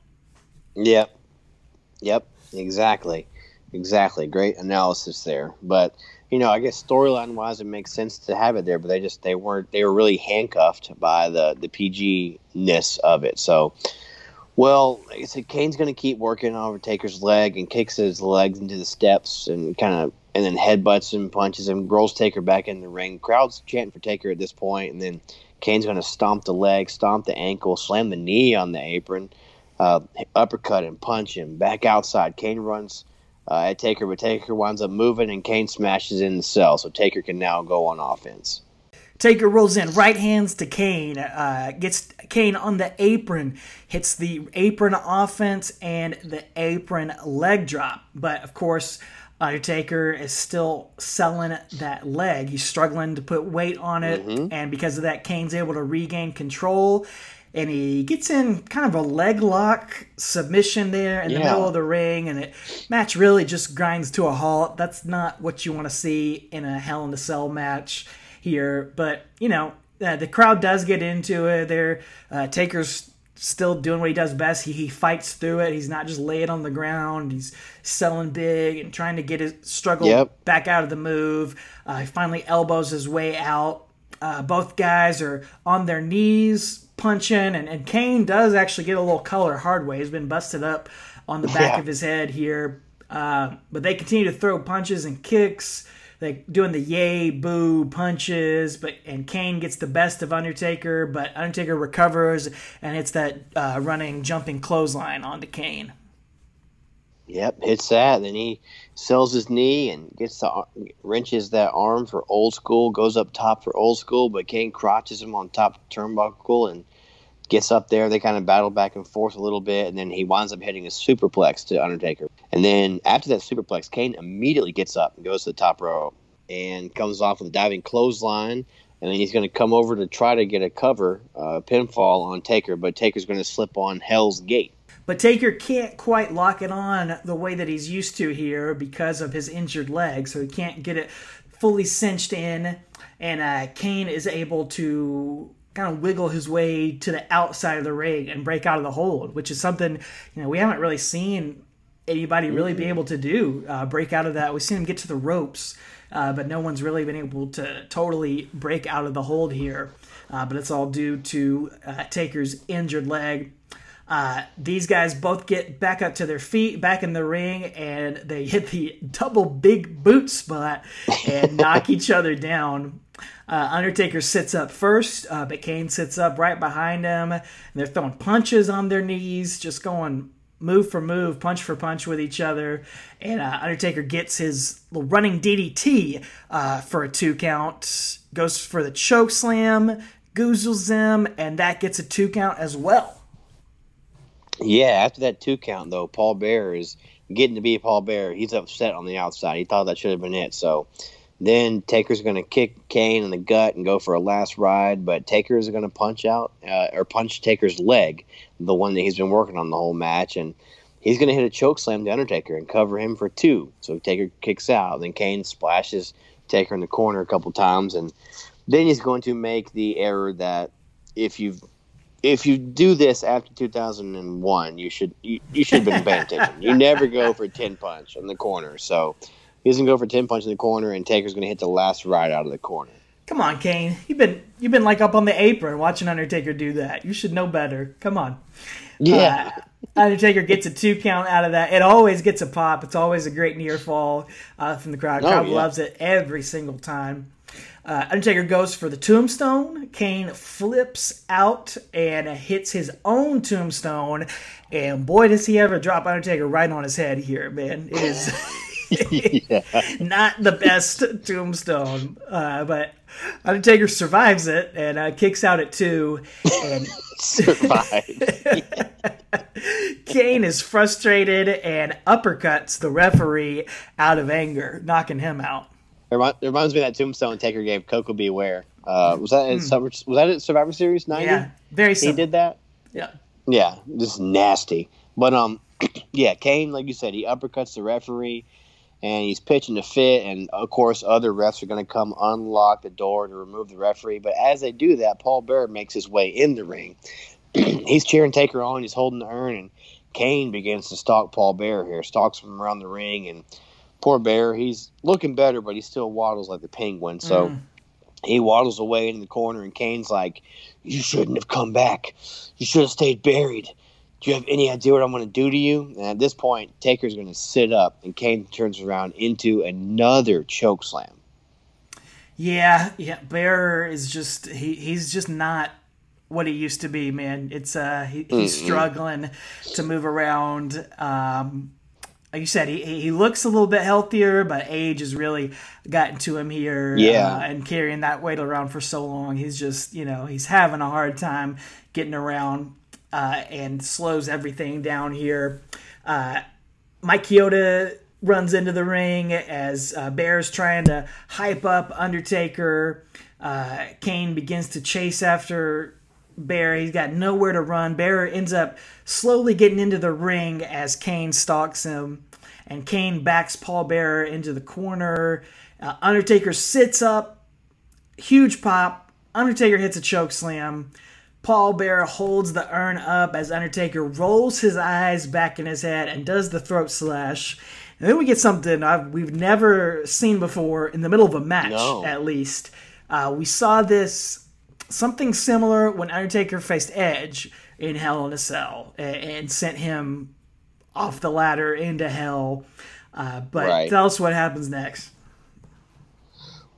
Yep. Yep. Exactly. Exactly. Great analysis there. But you know, I guess storyline wise, it makes sense to have it there. But they just they weren't they were really handcuffed by the the PG ness of it. So, well, like I said, Kane's going to keep working on Taker's leg and kicks his legs into the steps and kind of and then headbutts him, punches him, rolls Taker back in the ring. Crowd's chanting for Taker at this point, and then Kane's going to stomp the leg, stomp the ankle, slam the knee on the apron, uh, uppercut and punch him back outside. Kane runs uh, at Taker, but Taker winds up moving, and Kane smashes in the cell, so Taker can now go on offense. Taker rolls in, right hands to Kane, uh, gets Kane on the apron, hits the apron offense and the apron leg drop. But of course, Undertaker is still selling that leg. He's struggling to put weight on it, mm-hmm. and because of that, Kane's able to regain control. And he gets in kind of a leg lock submission there in yeah. the middle of the ring, and it match really just grinds to a halt. That's not what you want to see in a Hell in a Cell match here, but you know uh, the crowd does get into it. There, uh, Taker's still doing what he does best. He, he fights through it. He's not just laying on the ground. He's selling big and trying to get his struggle yep. back out of the move. Uh, he finally elbows his way out. Uh, both guys are on their knees punching, and, and Kane does actually get a little color hard way. He's been busted up on the back yeah. of his head here. Uh, but they continue to throw punches and kicks like doing the yay boo punches, but and Kane gets the best of Undertaker, but Undertaker recovers and it's that uh, running jumping clothesline onto Kane. Yep, hits that. Then he sells his knee and gets the wrenches that arm for old school. Goes up top for old school, but Kane crotches him on top of turnbuckle and gets up there. They kind of battle back and forth a little bit, and then he winds up hitting a superplex to Undertaker. And then after that superplex, Kane immediately gets up and goes to the top row and comes off with a diving clothesline. And then he's going to come over to try to get a cover, uh, pinfall on Taker, but Taker's going to slip on Hell's Gate. But Taker can't quite lock it on the way that he's used to here because of his injured leg, so he can't get it fully cinched in. And uh, Kane is able to kind of wiggle his way to the outside of the ring and break out of the hold, which is something you know we haven't really seen anybody really be able to do. Uh, break out of that. We've seen him get to the ropes, uh, but no one's really been able to totally break out of the hold here. Uh, but it's all due to uh, Taker's injured leg. Uh, these guys both get back up to their feet, back in the ring, and they hit the double big boot spot and knock each other down. Uh, Undertaker sits up first, uh, but Kane sits up right behind him. And they're throwing punches on their knees, just going move for move, punch for punch with each other. And uh, Undertaker gets his little running DDT uh, for a two count, goes for the choke slam, goozles him, and that gets a two count as well. Yeah, after that two count, though, Paul Bear is getting to be Paul Bear. He's upset on the outside. He thought that should have been it. So then Taker's going to kick Kane in the gut and go for a last ride, but Taker is going to punch out uh, or punch Taker's leg, the one that he's been working on the whole match, and he's going to hit a choke slam to Undertaker and cover him for two. So Taker kicks out. Then Kane splashes Taker in the corner a couple times, and then he's going to make the error that if you if you do this after 2001, you should you, you should have been paying attention. You never go for ten punch in the corner. So He's gonna go for ten punch in the corner, and Taker's gonna hit the last ride out of the corner. Come on, Kane. You've been you've been like up on the apron watching Undertaker do that. You should know better. Come on. Yeah. Uh, Undertaker gets a two count out of that. It always gets a pop. It's always a great near fall uh, from the crowd. Oh, crowd yeah. loves it every single time. Uh, Undertaker goes for the tombstone. Kane flips out and hits his own tombstone. And boy, does he ever drop Undertaker right on his head here, man. It is. Not the best tombstone, uh, but Undertaker survives it and uh, kicks out at two. And survives. Kane is frustrated and uppercuts the referee out of anger, knocking him out. It reminds me of that tombstone Taker gave Koko B. Ware. Uh, was that in hmm. was that at Survivor Series ninety? Yeah, very. He did that. Yeah. Yeah, just nasty. But um, yeah, Kane, like you said, he uppercuts the referee and he's pitching to fit. And of course, other refs are going to come unlock the door to remove the referee. But as they do that, Paul Bearer makes his way in the ring. he's cheering Taker on. He's holding the urn, and Kane begins to stalk Paul Bearer here, stalks him around the ring, and poor Bear, he's looking better, but he still waddles like the penguin. So. Mm. He waddles away in the corner, and Kane's like, "You shouldn't have come back. You should have stayed buried. Do you have any idea what I'm going to do to you? And at this point, Taker's going to sit up, and Kane turns around into another choke slam. Yeah, yeah. Bear is just he, he's just not what he used to be, man. It's uh he, he's mm-hmm. struggling to move around. Um, like you said, he he looks a little bit healthier, but age has really gotten to him here. Yeah, uh, and carrying that weight around for so long, he's just you know he's having a hard time getting around uh, and slows everything down here. Uh, Mike Chioda runs into the ring as uh, Bear's trying to hype up Undertaker. Uh, Kane begins to chase after Bear. He's got nowhere to run. Bear ends up slowly getting into the ring as Kane stalks him. And Kane backs Paul Bearer into the corner. Uh, Undertaker sits up. Huge pop. Undertaker hits a choke slam. Paul Bearer holds the urn up as Undertaker rolls his eyes back in his head and does the throat slash. And then we get something I've, we've never seen before in the middle of a match, no. at least. Uh, we saw this something similar when Undertaker faced Edge in Hell in a Cell and, and sent him off the ladder into hell. Uh, but right. tell us what happens next.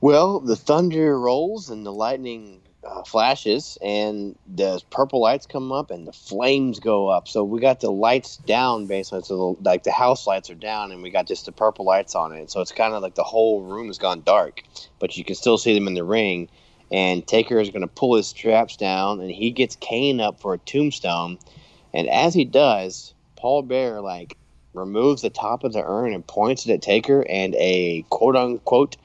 Well, the thunder rolls and the lightning uh, flashes, and the purple lights come up and the flames go up. So we got the lights down basically, so the, like the house lights are down, and we got just the purple lights on it. So it's kind of like the whole room has gone dark, but you can still see them in the ring and Taker is going to pull his straps down, and he gets Kane up for a tombstone. And as he does, Paul Bear like removes the top of the urn and points it at Taker, and a quote unquote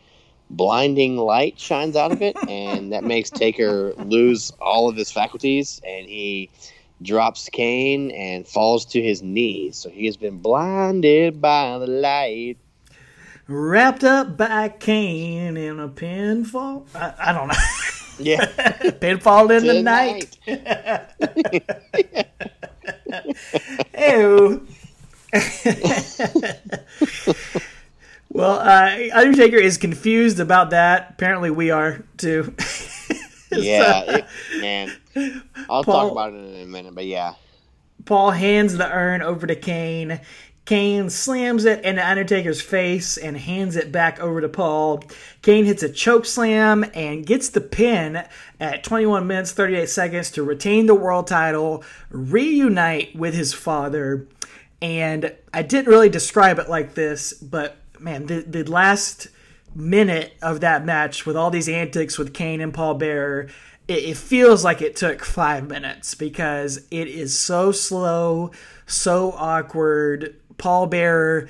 blinding light shines out of it, and that makes Taker lose all of his faculties, and he drops Kane and falls to his knees. So he has been blinded by the light wrapped up by Kane in a pinfall. I, I don't know. Yeah, pinfall in the night. Ew. Well, uh, Undertaker is confused about that. Apparently, we are too. yeah, it, man. I'll Paul, talk about it in a minute, but yeah. Paul hands the urn over to Kane. Kane slams it in the Undertaker's face and hands it back over to Paul. Kane hits a choke slam and gets the pin at 21 minutes 38 seconds to retain the world title, reunite with his father. And I didn't really describe it like this, but man, the, the last minute of that match with all these antics with Kane and Paul Bearer, it, it feels like it took five minutes because it is so slow, so awkward Paul Bearer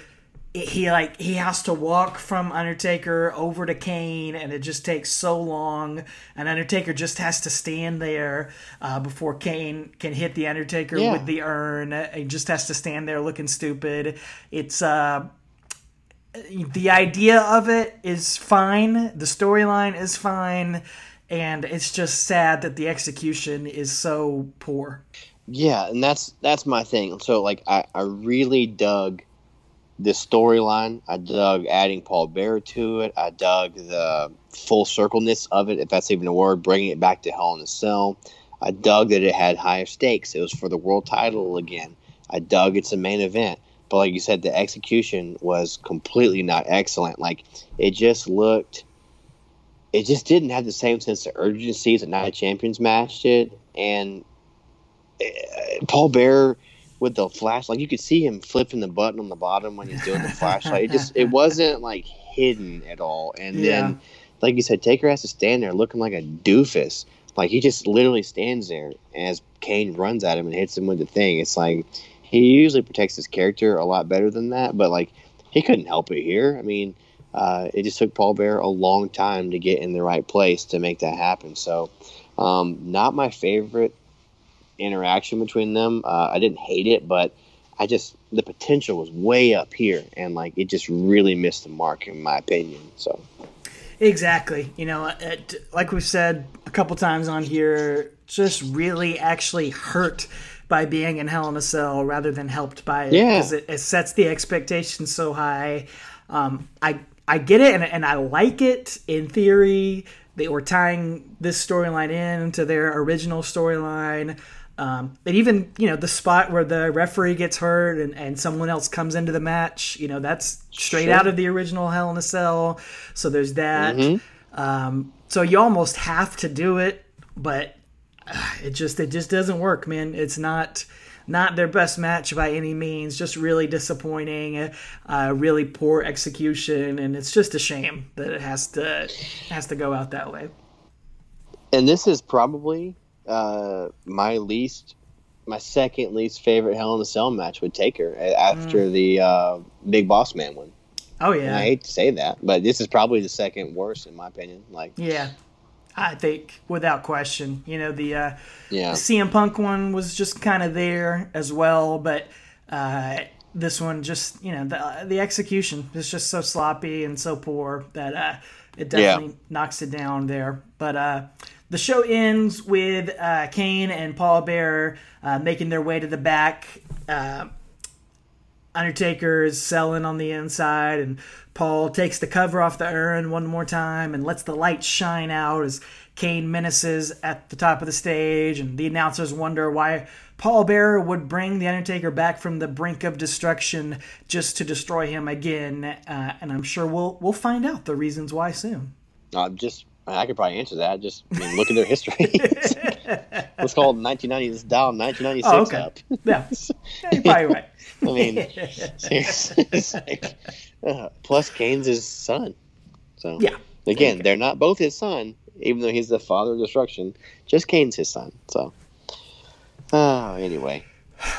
he like he has to walk from Undertaker over to Kane, and it just takes so long. And Undertaker just has to stand there uh, before Kane can hit the Undertaker yeah. with the urn. He just has to stand there looking stupid. It's uh, the idea of it is fine. The storyline is fine, and it's just sad that the execution is so poor. Yeah, and that's that's my thing. So like I, I really dug this storyline. I dug adding Paul Bear to it. I dug the full circleness of it, if that's even a word, bringing it back to Hell in a Cell. I dug that it had higher stakes. It was for the world title again. I dug it's a main event. But like you said, the execution was completely not excellent. Like it just looked it just didn't have the same sense of urgency as a Night Champions match did. And eh, Paul Bear with the flash, like you could see him flipping the button on the bottom when he's doing the flashlight. It just it wasn't like hidden at all. And yeah. then, like you said, Taker has to stand there looking like a doofus. Like he just literally stands there as Kane runs at him and hits him with the thing. It's like he usually protects his character a lot better than that, but like he couldn't help it here. I mean, uh, it just took Paul Bear a long time to get in the right place to make that happen. So, um, not my favorite interaction between them. Uh, I didn't hate it, but I just the potential was way up here, and like it just really missed the mark in my opinion. So. Exactly. You know, it, like we've said a couple times on here, just really actually hurt by being in Hell in a Cell rather than helped by it because it, it, sets the expectations so high. Um, I I get it and, and I like it in theory. They were tying this storyline in to their original storyline. Um, and even you know the spot where the referee gets hurt and, and someone else comes into the match, you know that's straight Sure. out of the original Hell in a Cell. So there's that. Mm-hmm. Um, so you almost have to do it, but it just it just doesn't work, man. It's not not their best match by any means. Just really disappointing, uh, really poor execution, and it's just a shame that it has to has to go out that way. And this is probably uh, my least, my second least favorite Hell in a Cell match with Taker after the uh, Big Boss Man one. Oh And I hate to say that, but this is probably the second worst in my opinion. Like, yeah. I think without question, you know the uh, yeah, The CM Punk one was just kind of there as well, but uh, this one just you know the the execution is just so sloppy and so poor that uh, it definitely knocks it down there. But uh, the show ends with uh, Kane and Paul Bearer uh, making their way to the back. Uh, Undertaker is selling on the inside, and Paul takes the cover off the urn one more time and lets the light shine out as Kane menaces at the top of the stage, and the announcers wonder why Paul Bearer would bring the Undertaker back from the brink of destruction just to destroy him again. Uh, and I'm sure we'll we'll find out the reasons why soon. uh, just I could probably answer that. Just I mean, look at their history. Let's call it 1990. Let's dial 1996 Oh, okay. up. Yeah, yeah you're probably right. I mean, seriously, like, uh, plus Kane's his son. So Yeah. again, they're not both his son, even though he's the father of destruction. Just Kane's his son. So, oh, anyway,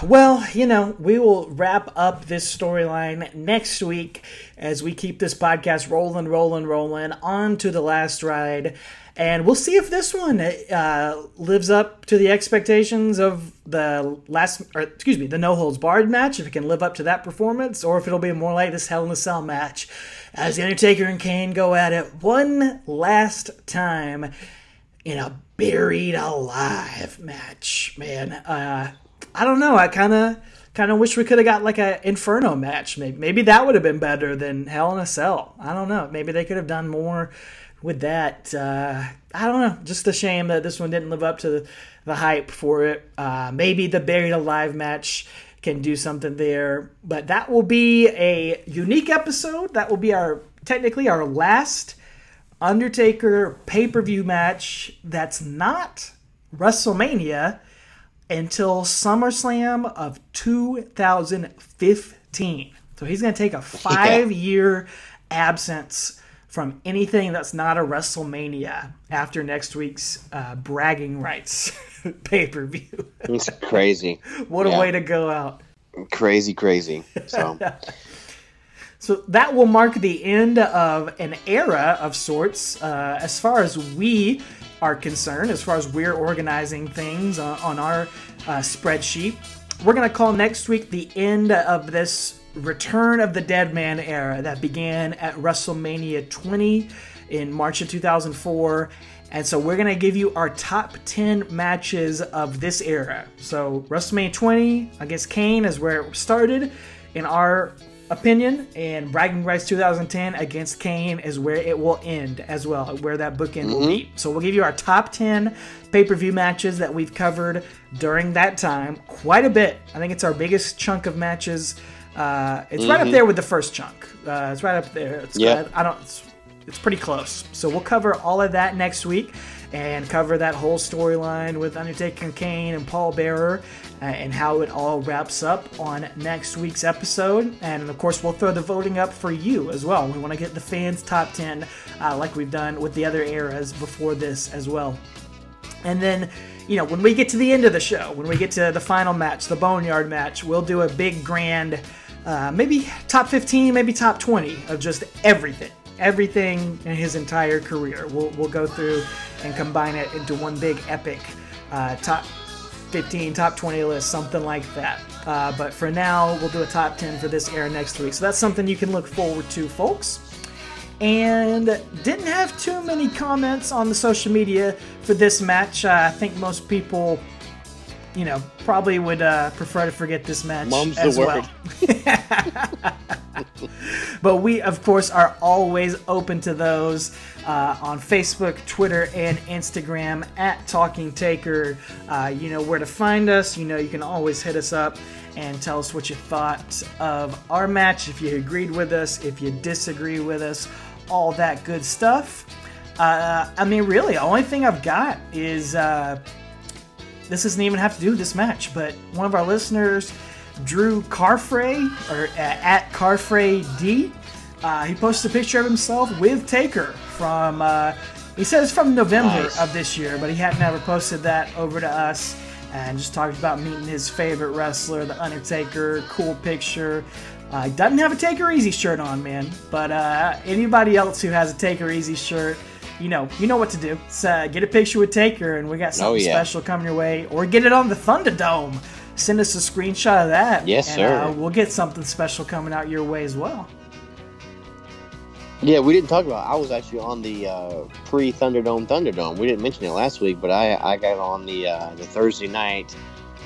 Well, you know, we will wrap up this storyline next week as we keep this podcast rolling, rolling, rolling on to the last ride. And we'll see if this one uh, lives up to the expectations of the last, or excuse me, the No Holds Barred match, if it can live up to that performance, or if it'll be more like this Hell in a Cell match as The Undertaker and Kane go at it one last time in a buried alive match, man. Uh, I don't know. I kind of kind of wish we could have got like a Inferno match. Maybe maybe that would have been better than Hell in a Cell. I don't know. Maybe they could have done more with that. Uh, I don't know. Just a shame that this one didn't live up to the, the hype for it. Uh, maybe the buried alive match can do something there, but that will be a unique episode. That will be our technically our last Undertaker pay per view match that's not WrestleMania until SummerSlam of 2015. So he's going to take a five year absence from anything that's not a WrestleMania after next week's uh, bragging rights pay per view. it's crazy, what a way to go out. crazy, crazy. So, So that will mark the end of an era of sorts, uh, as far as we are concerned, as far as we're organizing things on, on our uh, spreadsheet. We're going to call next week the end of this Return of the Dead Man era that began at WrestleMania 20 in March of 2004. And so we're going to give you our top 10 matches of this era. So WrestleMania 20 against Kane is where it started in our opinion, and Bragging Rights 2010 against Kane is where it will end as well, where that bookend will be. So we'll give you our top 10 pay per view matches that we've covered during that time. Quite a bit. I think it's our biggest chunk of matches. Uh, it's right up there with the first chunk. Uh, it's right up there. It's Yeah. got- I don't. It's, it's pretty close. So we'll cover all of that next week and cover that whole storyline with Undertaker Kane and Paul Bearer uh, and how it all wraps up on next week's episode. And of course, we'll throw the voting up for you as well. We want to get the fans' top 10 uh, like we've done with the other eras before this as well. And then, you know, when we get to the end of the show, when we get to the final match, the Boneyard match, we'll do a big grand, uh, maybe top 15, maybe top 20 of just everything. Everything in his entire career. We'll, we'll go through and combine it into one big epic uh, top 15, top 20 list, something like that. Uh, but for now, we'll do a top 10 for this era next week. So that's something you can look forward to, folks and didn't have too many comments on the social media for this match. Uh, I think most people, you know, probably would uh, prefer to forget this match the as well. but we, of course, are always open to those uh, on Facebook, Twitter, and Instagram at Talking Taker. Uh, you know where to find us. You know you can always hit us up and tell us what you thought of our match, if you agreed with us, if you disagree with us, all that good stuff. Uh, I mean, really, the only thing I've got is uh, this doesn't even have to do with this match, but one of our listeners, Drew Carfrey, or uh, at Carfrey D, uh, he posted a picture of himself with Taker from. Uh, he says from November Nice. of this year, but he had never posted that over to us, and just talked about meeting his favorite wrestler, The Undertaker. Cool picture. Uh, he doesn't have a Taker Easy shirt on, man. But uh, anybody else who has a Taker Easy shirt, you know, you know what to do. So, uh, get a picture with Taker, and we got something Oh, yeah. special coming your way. Or get it on the Thunderdome. Send us a screenshot of that. Yes, and, sir. Uh, we'll get something special coming out your way as well. Yeah, we didn't talk about. I was actually on the uh, pre Thunderdome Thunderdome. We didn't mention it last week, but I I got on the uh, the Thursday night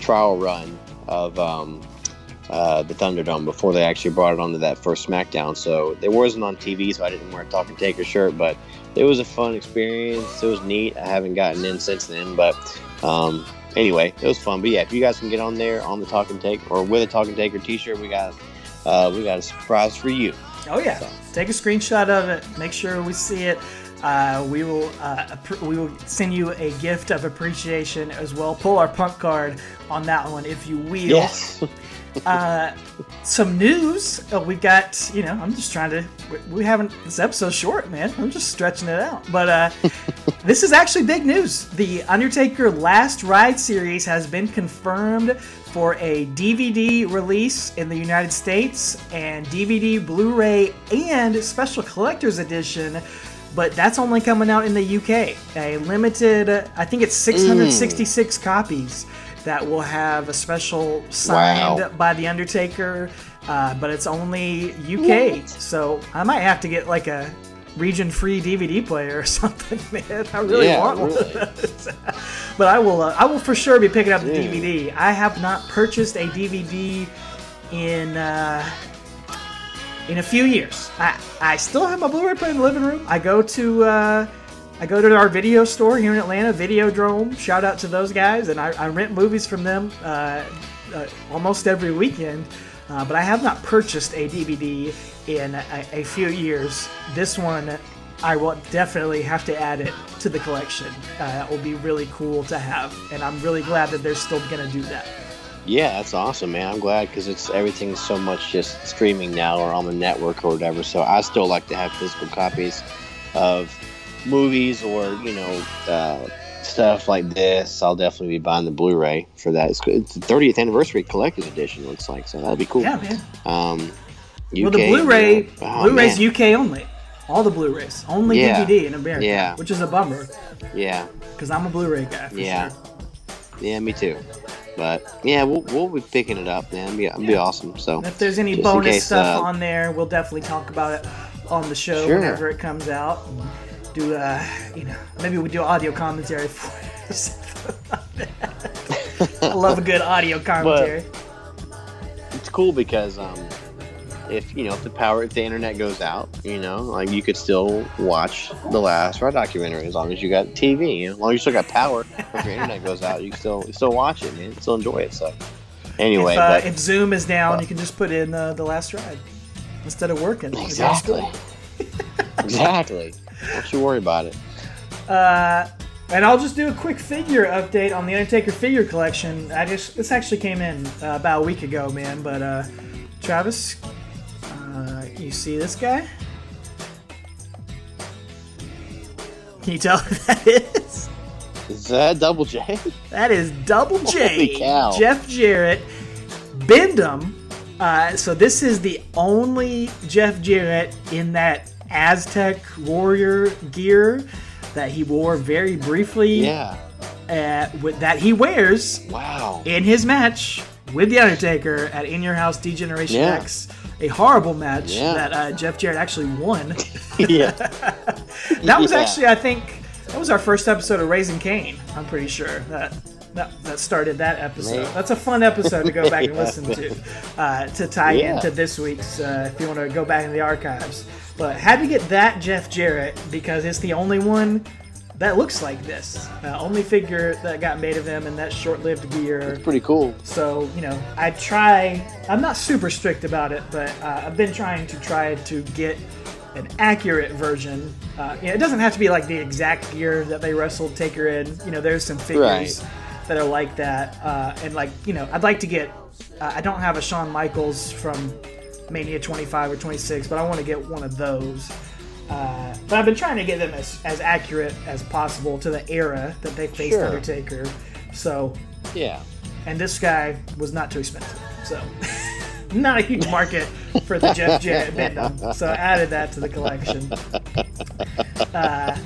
trial run of um, uh, the Thunderdome before they actually brought it onto that first SmackDown. So it wasn't on TV, so I didn't wear a Talking Taker shirt, but it was a fun experience. It was neat. I haven't gotten in since then, but um, anyway, it was fun. But yeah, if you guys can get on there on the Talking Take or with a Talking Taker T-shirt, we got uh, we got a surprise for you. Oh yeah, So- take a screenshot of it. Make sure we see it. Uh, we will uh, we will send you a gift of appreciation as well. Pull our punk card on that one if you will. Yes. Uh, some news. Uh, we got you know. I'm just trying to. We, we haven't. This episode's short, man. I'm just stretching it out. But uh, this is actually big news. The Undertaker Last Ride series has been confirmed for a DVD release in the United States and DVD, Blu-ray, and special collector's edition. But that's only coming out in the UK. A limited, I think it's 666 copies that will have a special signed Wow. by the Undertaker. Uh, but it's only UK, so I might have to get like a region-free DVD player or something, man. I really Yeah, want one. really. of those. but I will. Uh, I will for sure be picking up the Yeah. DVD. I have not purchased a DVD in uh, in a few years. I I still have my Blu-ray player in the living room. I go to. I go to our video store here in Atlanta, Videodrome. Shout out to those guys, and I, I rent movies from them uh, uh, almost every weekend. Uh, but I have not purchased a DVD in a, a few years. This one, I will definitely have to add it to the collection. Uh, it will be really cool to have, and I'm really glad that they're still going to do that. Yeah, that's awesome, man. I'm glad because it's everything's so much just streaming now or on the network or whatever. So I still like to have physical copies of movies or you know uh, stuff like this. I'll definitely be buying the Blu-ray for that. It's, it's the 30th anniversary collector's edition. Looks like so that'd be cool. Yeah, man. Um, Well, the Blu-ray, you know, oh, Blu-ray's man. UK only. All the Blu-rays, only Yeah. DVD in America, Yeah. which is a bummer Yeah, because I'm a Blu-ray guy. For Yeah. sure. yeah, me too. But yeah, we'll, we'll be picking it up, man. It'd be, it'd be awesome. So And if there's any bonus case, stuff uh, on there, we'll definitely talk about it on the show Sure. whenever it comes out. Do uh, you know, maybe we do audio commentary for it. something like that. I love a good audio commentary. it's cool because um, if you know if the power if the internet goes out, you know, like you could still watch the last Raw documentary as long as you got TV. You know, as long as you still got power. if your internet goes out, you can still you still watch it, man. Still enjoy it. So anyway, if, uh, but if Zoom is down, but- you can just put in uh, the last ride instead of working. Exactly, exactly. Don't you worry about it. Uh, and I'll just do a quick figure update on the Undertaker figure collection. I just this actually came in uh, about a week ago, man. But uh, Travis, uh, you see this guy? Can you tell who that is? Is that Double J? That is Double J, Holy cow. Jeff Jarrett, Bendham. Uh, so this is the only Jeff Jarrett in that Aztec warrior gear that he wore very briefly. Yeah. uh, with, that he wears Wow. in his match with the Undertaker at In Your House D-Generation Yeah. X. A horrible match Yeah. that uh, Jeff Jarrett actually won. yeah. That was Yeah. actually, I think, that was our first episode of Raising Kane. I'm pretty sure that that, that started that episode. Man. That's a fun episode to go back and listen to uh, to tie Yeah. into this week's. Uh, if you want to go back in the archives, but had to get that Jeff Jarrett because it's the only one that looks like this. Uh, only figure that got made of him in that short-lived gear. Pretty cool. So, you know, I try, I'm not super strict about it, but uh, I've been trying to try to get an accurate version. Uh, you know, it doesn't have to be like the exact gear that they wrestled Taker in. You know, there's some figures Right. That are like that. Uh, and, like, you know, I'd like to get, uh, I don't have a Shawn Michaels from Mania 25 or 26, but I want to get one of those. Uh, but I've been trying to get them as, as accurate as possible to the era that they faced Sure. Undertaker. So, Yeah. and this guy was not too expensive. So, not a huge market for the Jeff Jarrett Bendham. So I added that to the collection. Uh,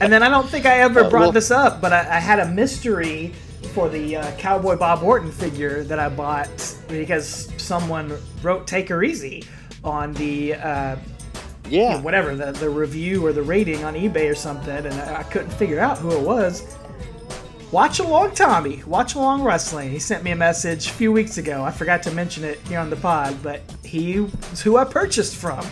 and then I don't think I ever Uh, brought well- this up, but I, I had a mystery for the uh, Cowboy Bob Orton figure that I bought because someone wrote "Taker Easy on the uh, Yeah. whatever the, the review or the rating on eBay or something, and I, I couldn't figure out who it was. Watch along, Tommy. Watch along wrestling. He sent me a message a few weeks ago. I forgot to mention it here on the pod, but he was who I purchased from.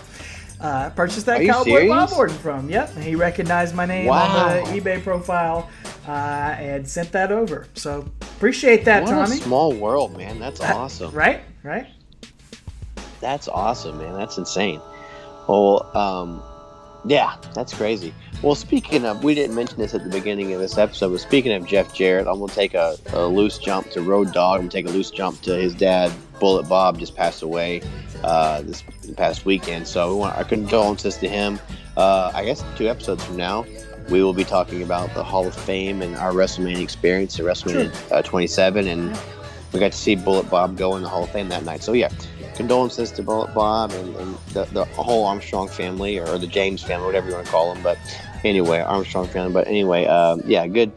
Uh, purchased that Cowboy Bob? Orton from. Yep, and he recognized my name Wow. on the eBay profile uh, and sent that over. So appreciate that, What Tommy. a small world, man. That's awesome. Right, right. That's awesome, man. That's insane. Well, um, yeah, that's crazy. Well, speaking of, we didn't mention this at the beginning of this episode, but speaking of Jeff Jarrett, I'm gonna take a, a loose jump to Road Dog. I'm gonna take a loose jump to his dad, Bullet Bob, just passed away uh, this past weekend. So we want our condolences to him. Uh, I guess two episodes from now, we will be talking about the Hall of Fame and our WrestleMania experience at WrestleMania uh, 27, and we got to see Bullet Bob go in the Hall of Fame that night. So yeah, condolences to Bullet Bob and, and the, the whole Armstrong family or the James family, whatever you want to call them. But anyway, Armstrong family. But anyway, um, yeah, good.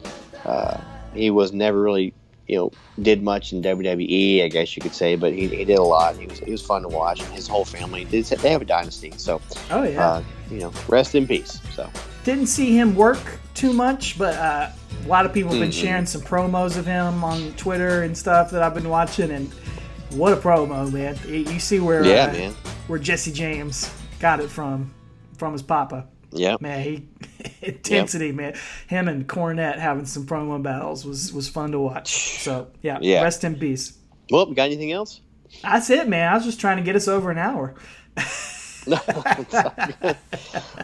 Uh, he was never really, you know, did much in WWE, I guess you could say, but he, he did a lot. He was he was fun to watch. And his whole family did. They have a dynasty, so Oh yeah. uh, you know, rest in peace. So didn't see him work too much, but uh, a lot of people have been Mhm. sharing some promos of him on Twitter and stuff that I've been watching, and what a promo, man! You you see where yeah, uh, man. where Jesse James got it from from his papa. Yeah, Man, he intensity, man. Him and Cornette having some promo battles was was fun to watch. So yeah, Yeah. rest in peace. Well, got anything else? That's it, man. I was just trying to get us over an hour. No, it's all good.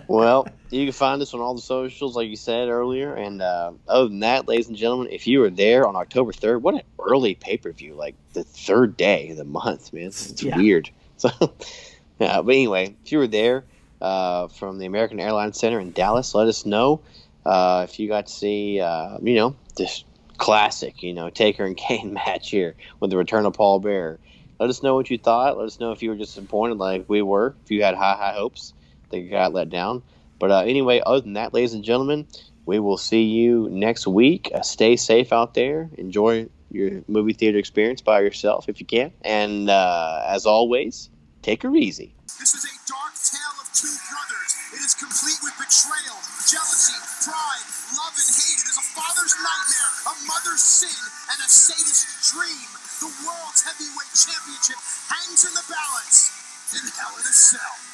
well, you can find us on all the socials, like you said earlier. And uh, other than that, ladies and gentlemen, if you were there on October 3rd, what an early pay per view! Like the third day of the month, man. It's, it's Yeah. weird. So, yeah, but anyway, if you were there uh, from the American Airlines Center in Dallas, let us know. Uh, if you got to see, uh, you know, this classic, you know, Taker and Kane match here with the return of Paul Bearer. Let us know what you thought. Let us know if you were disappointed like we were, if you had high, high hopes that you got let down. But uh, anyway, other than that, ladies and gentlemen, we will see you next week. Uh, stay safe out there. Enjoy your movie theater experience by yourself if you can. And uh, as always, Taker Easy two brothers. It is complete with betrayal, jealousy, pride, love, and hate. It is a father's nightmare, a mother's sin, and a sadist's dream. The world's heavyweight championship hangs in the balance in Hell in a Cell.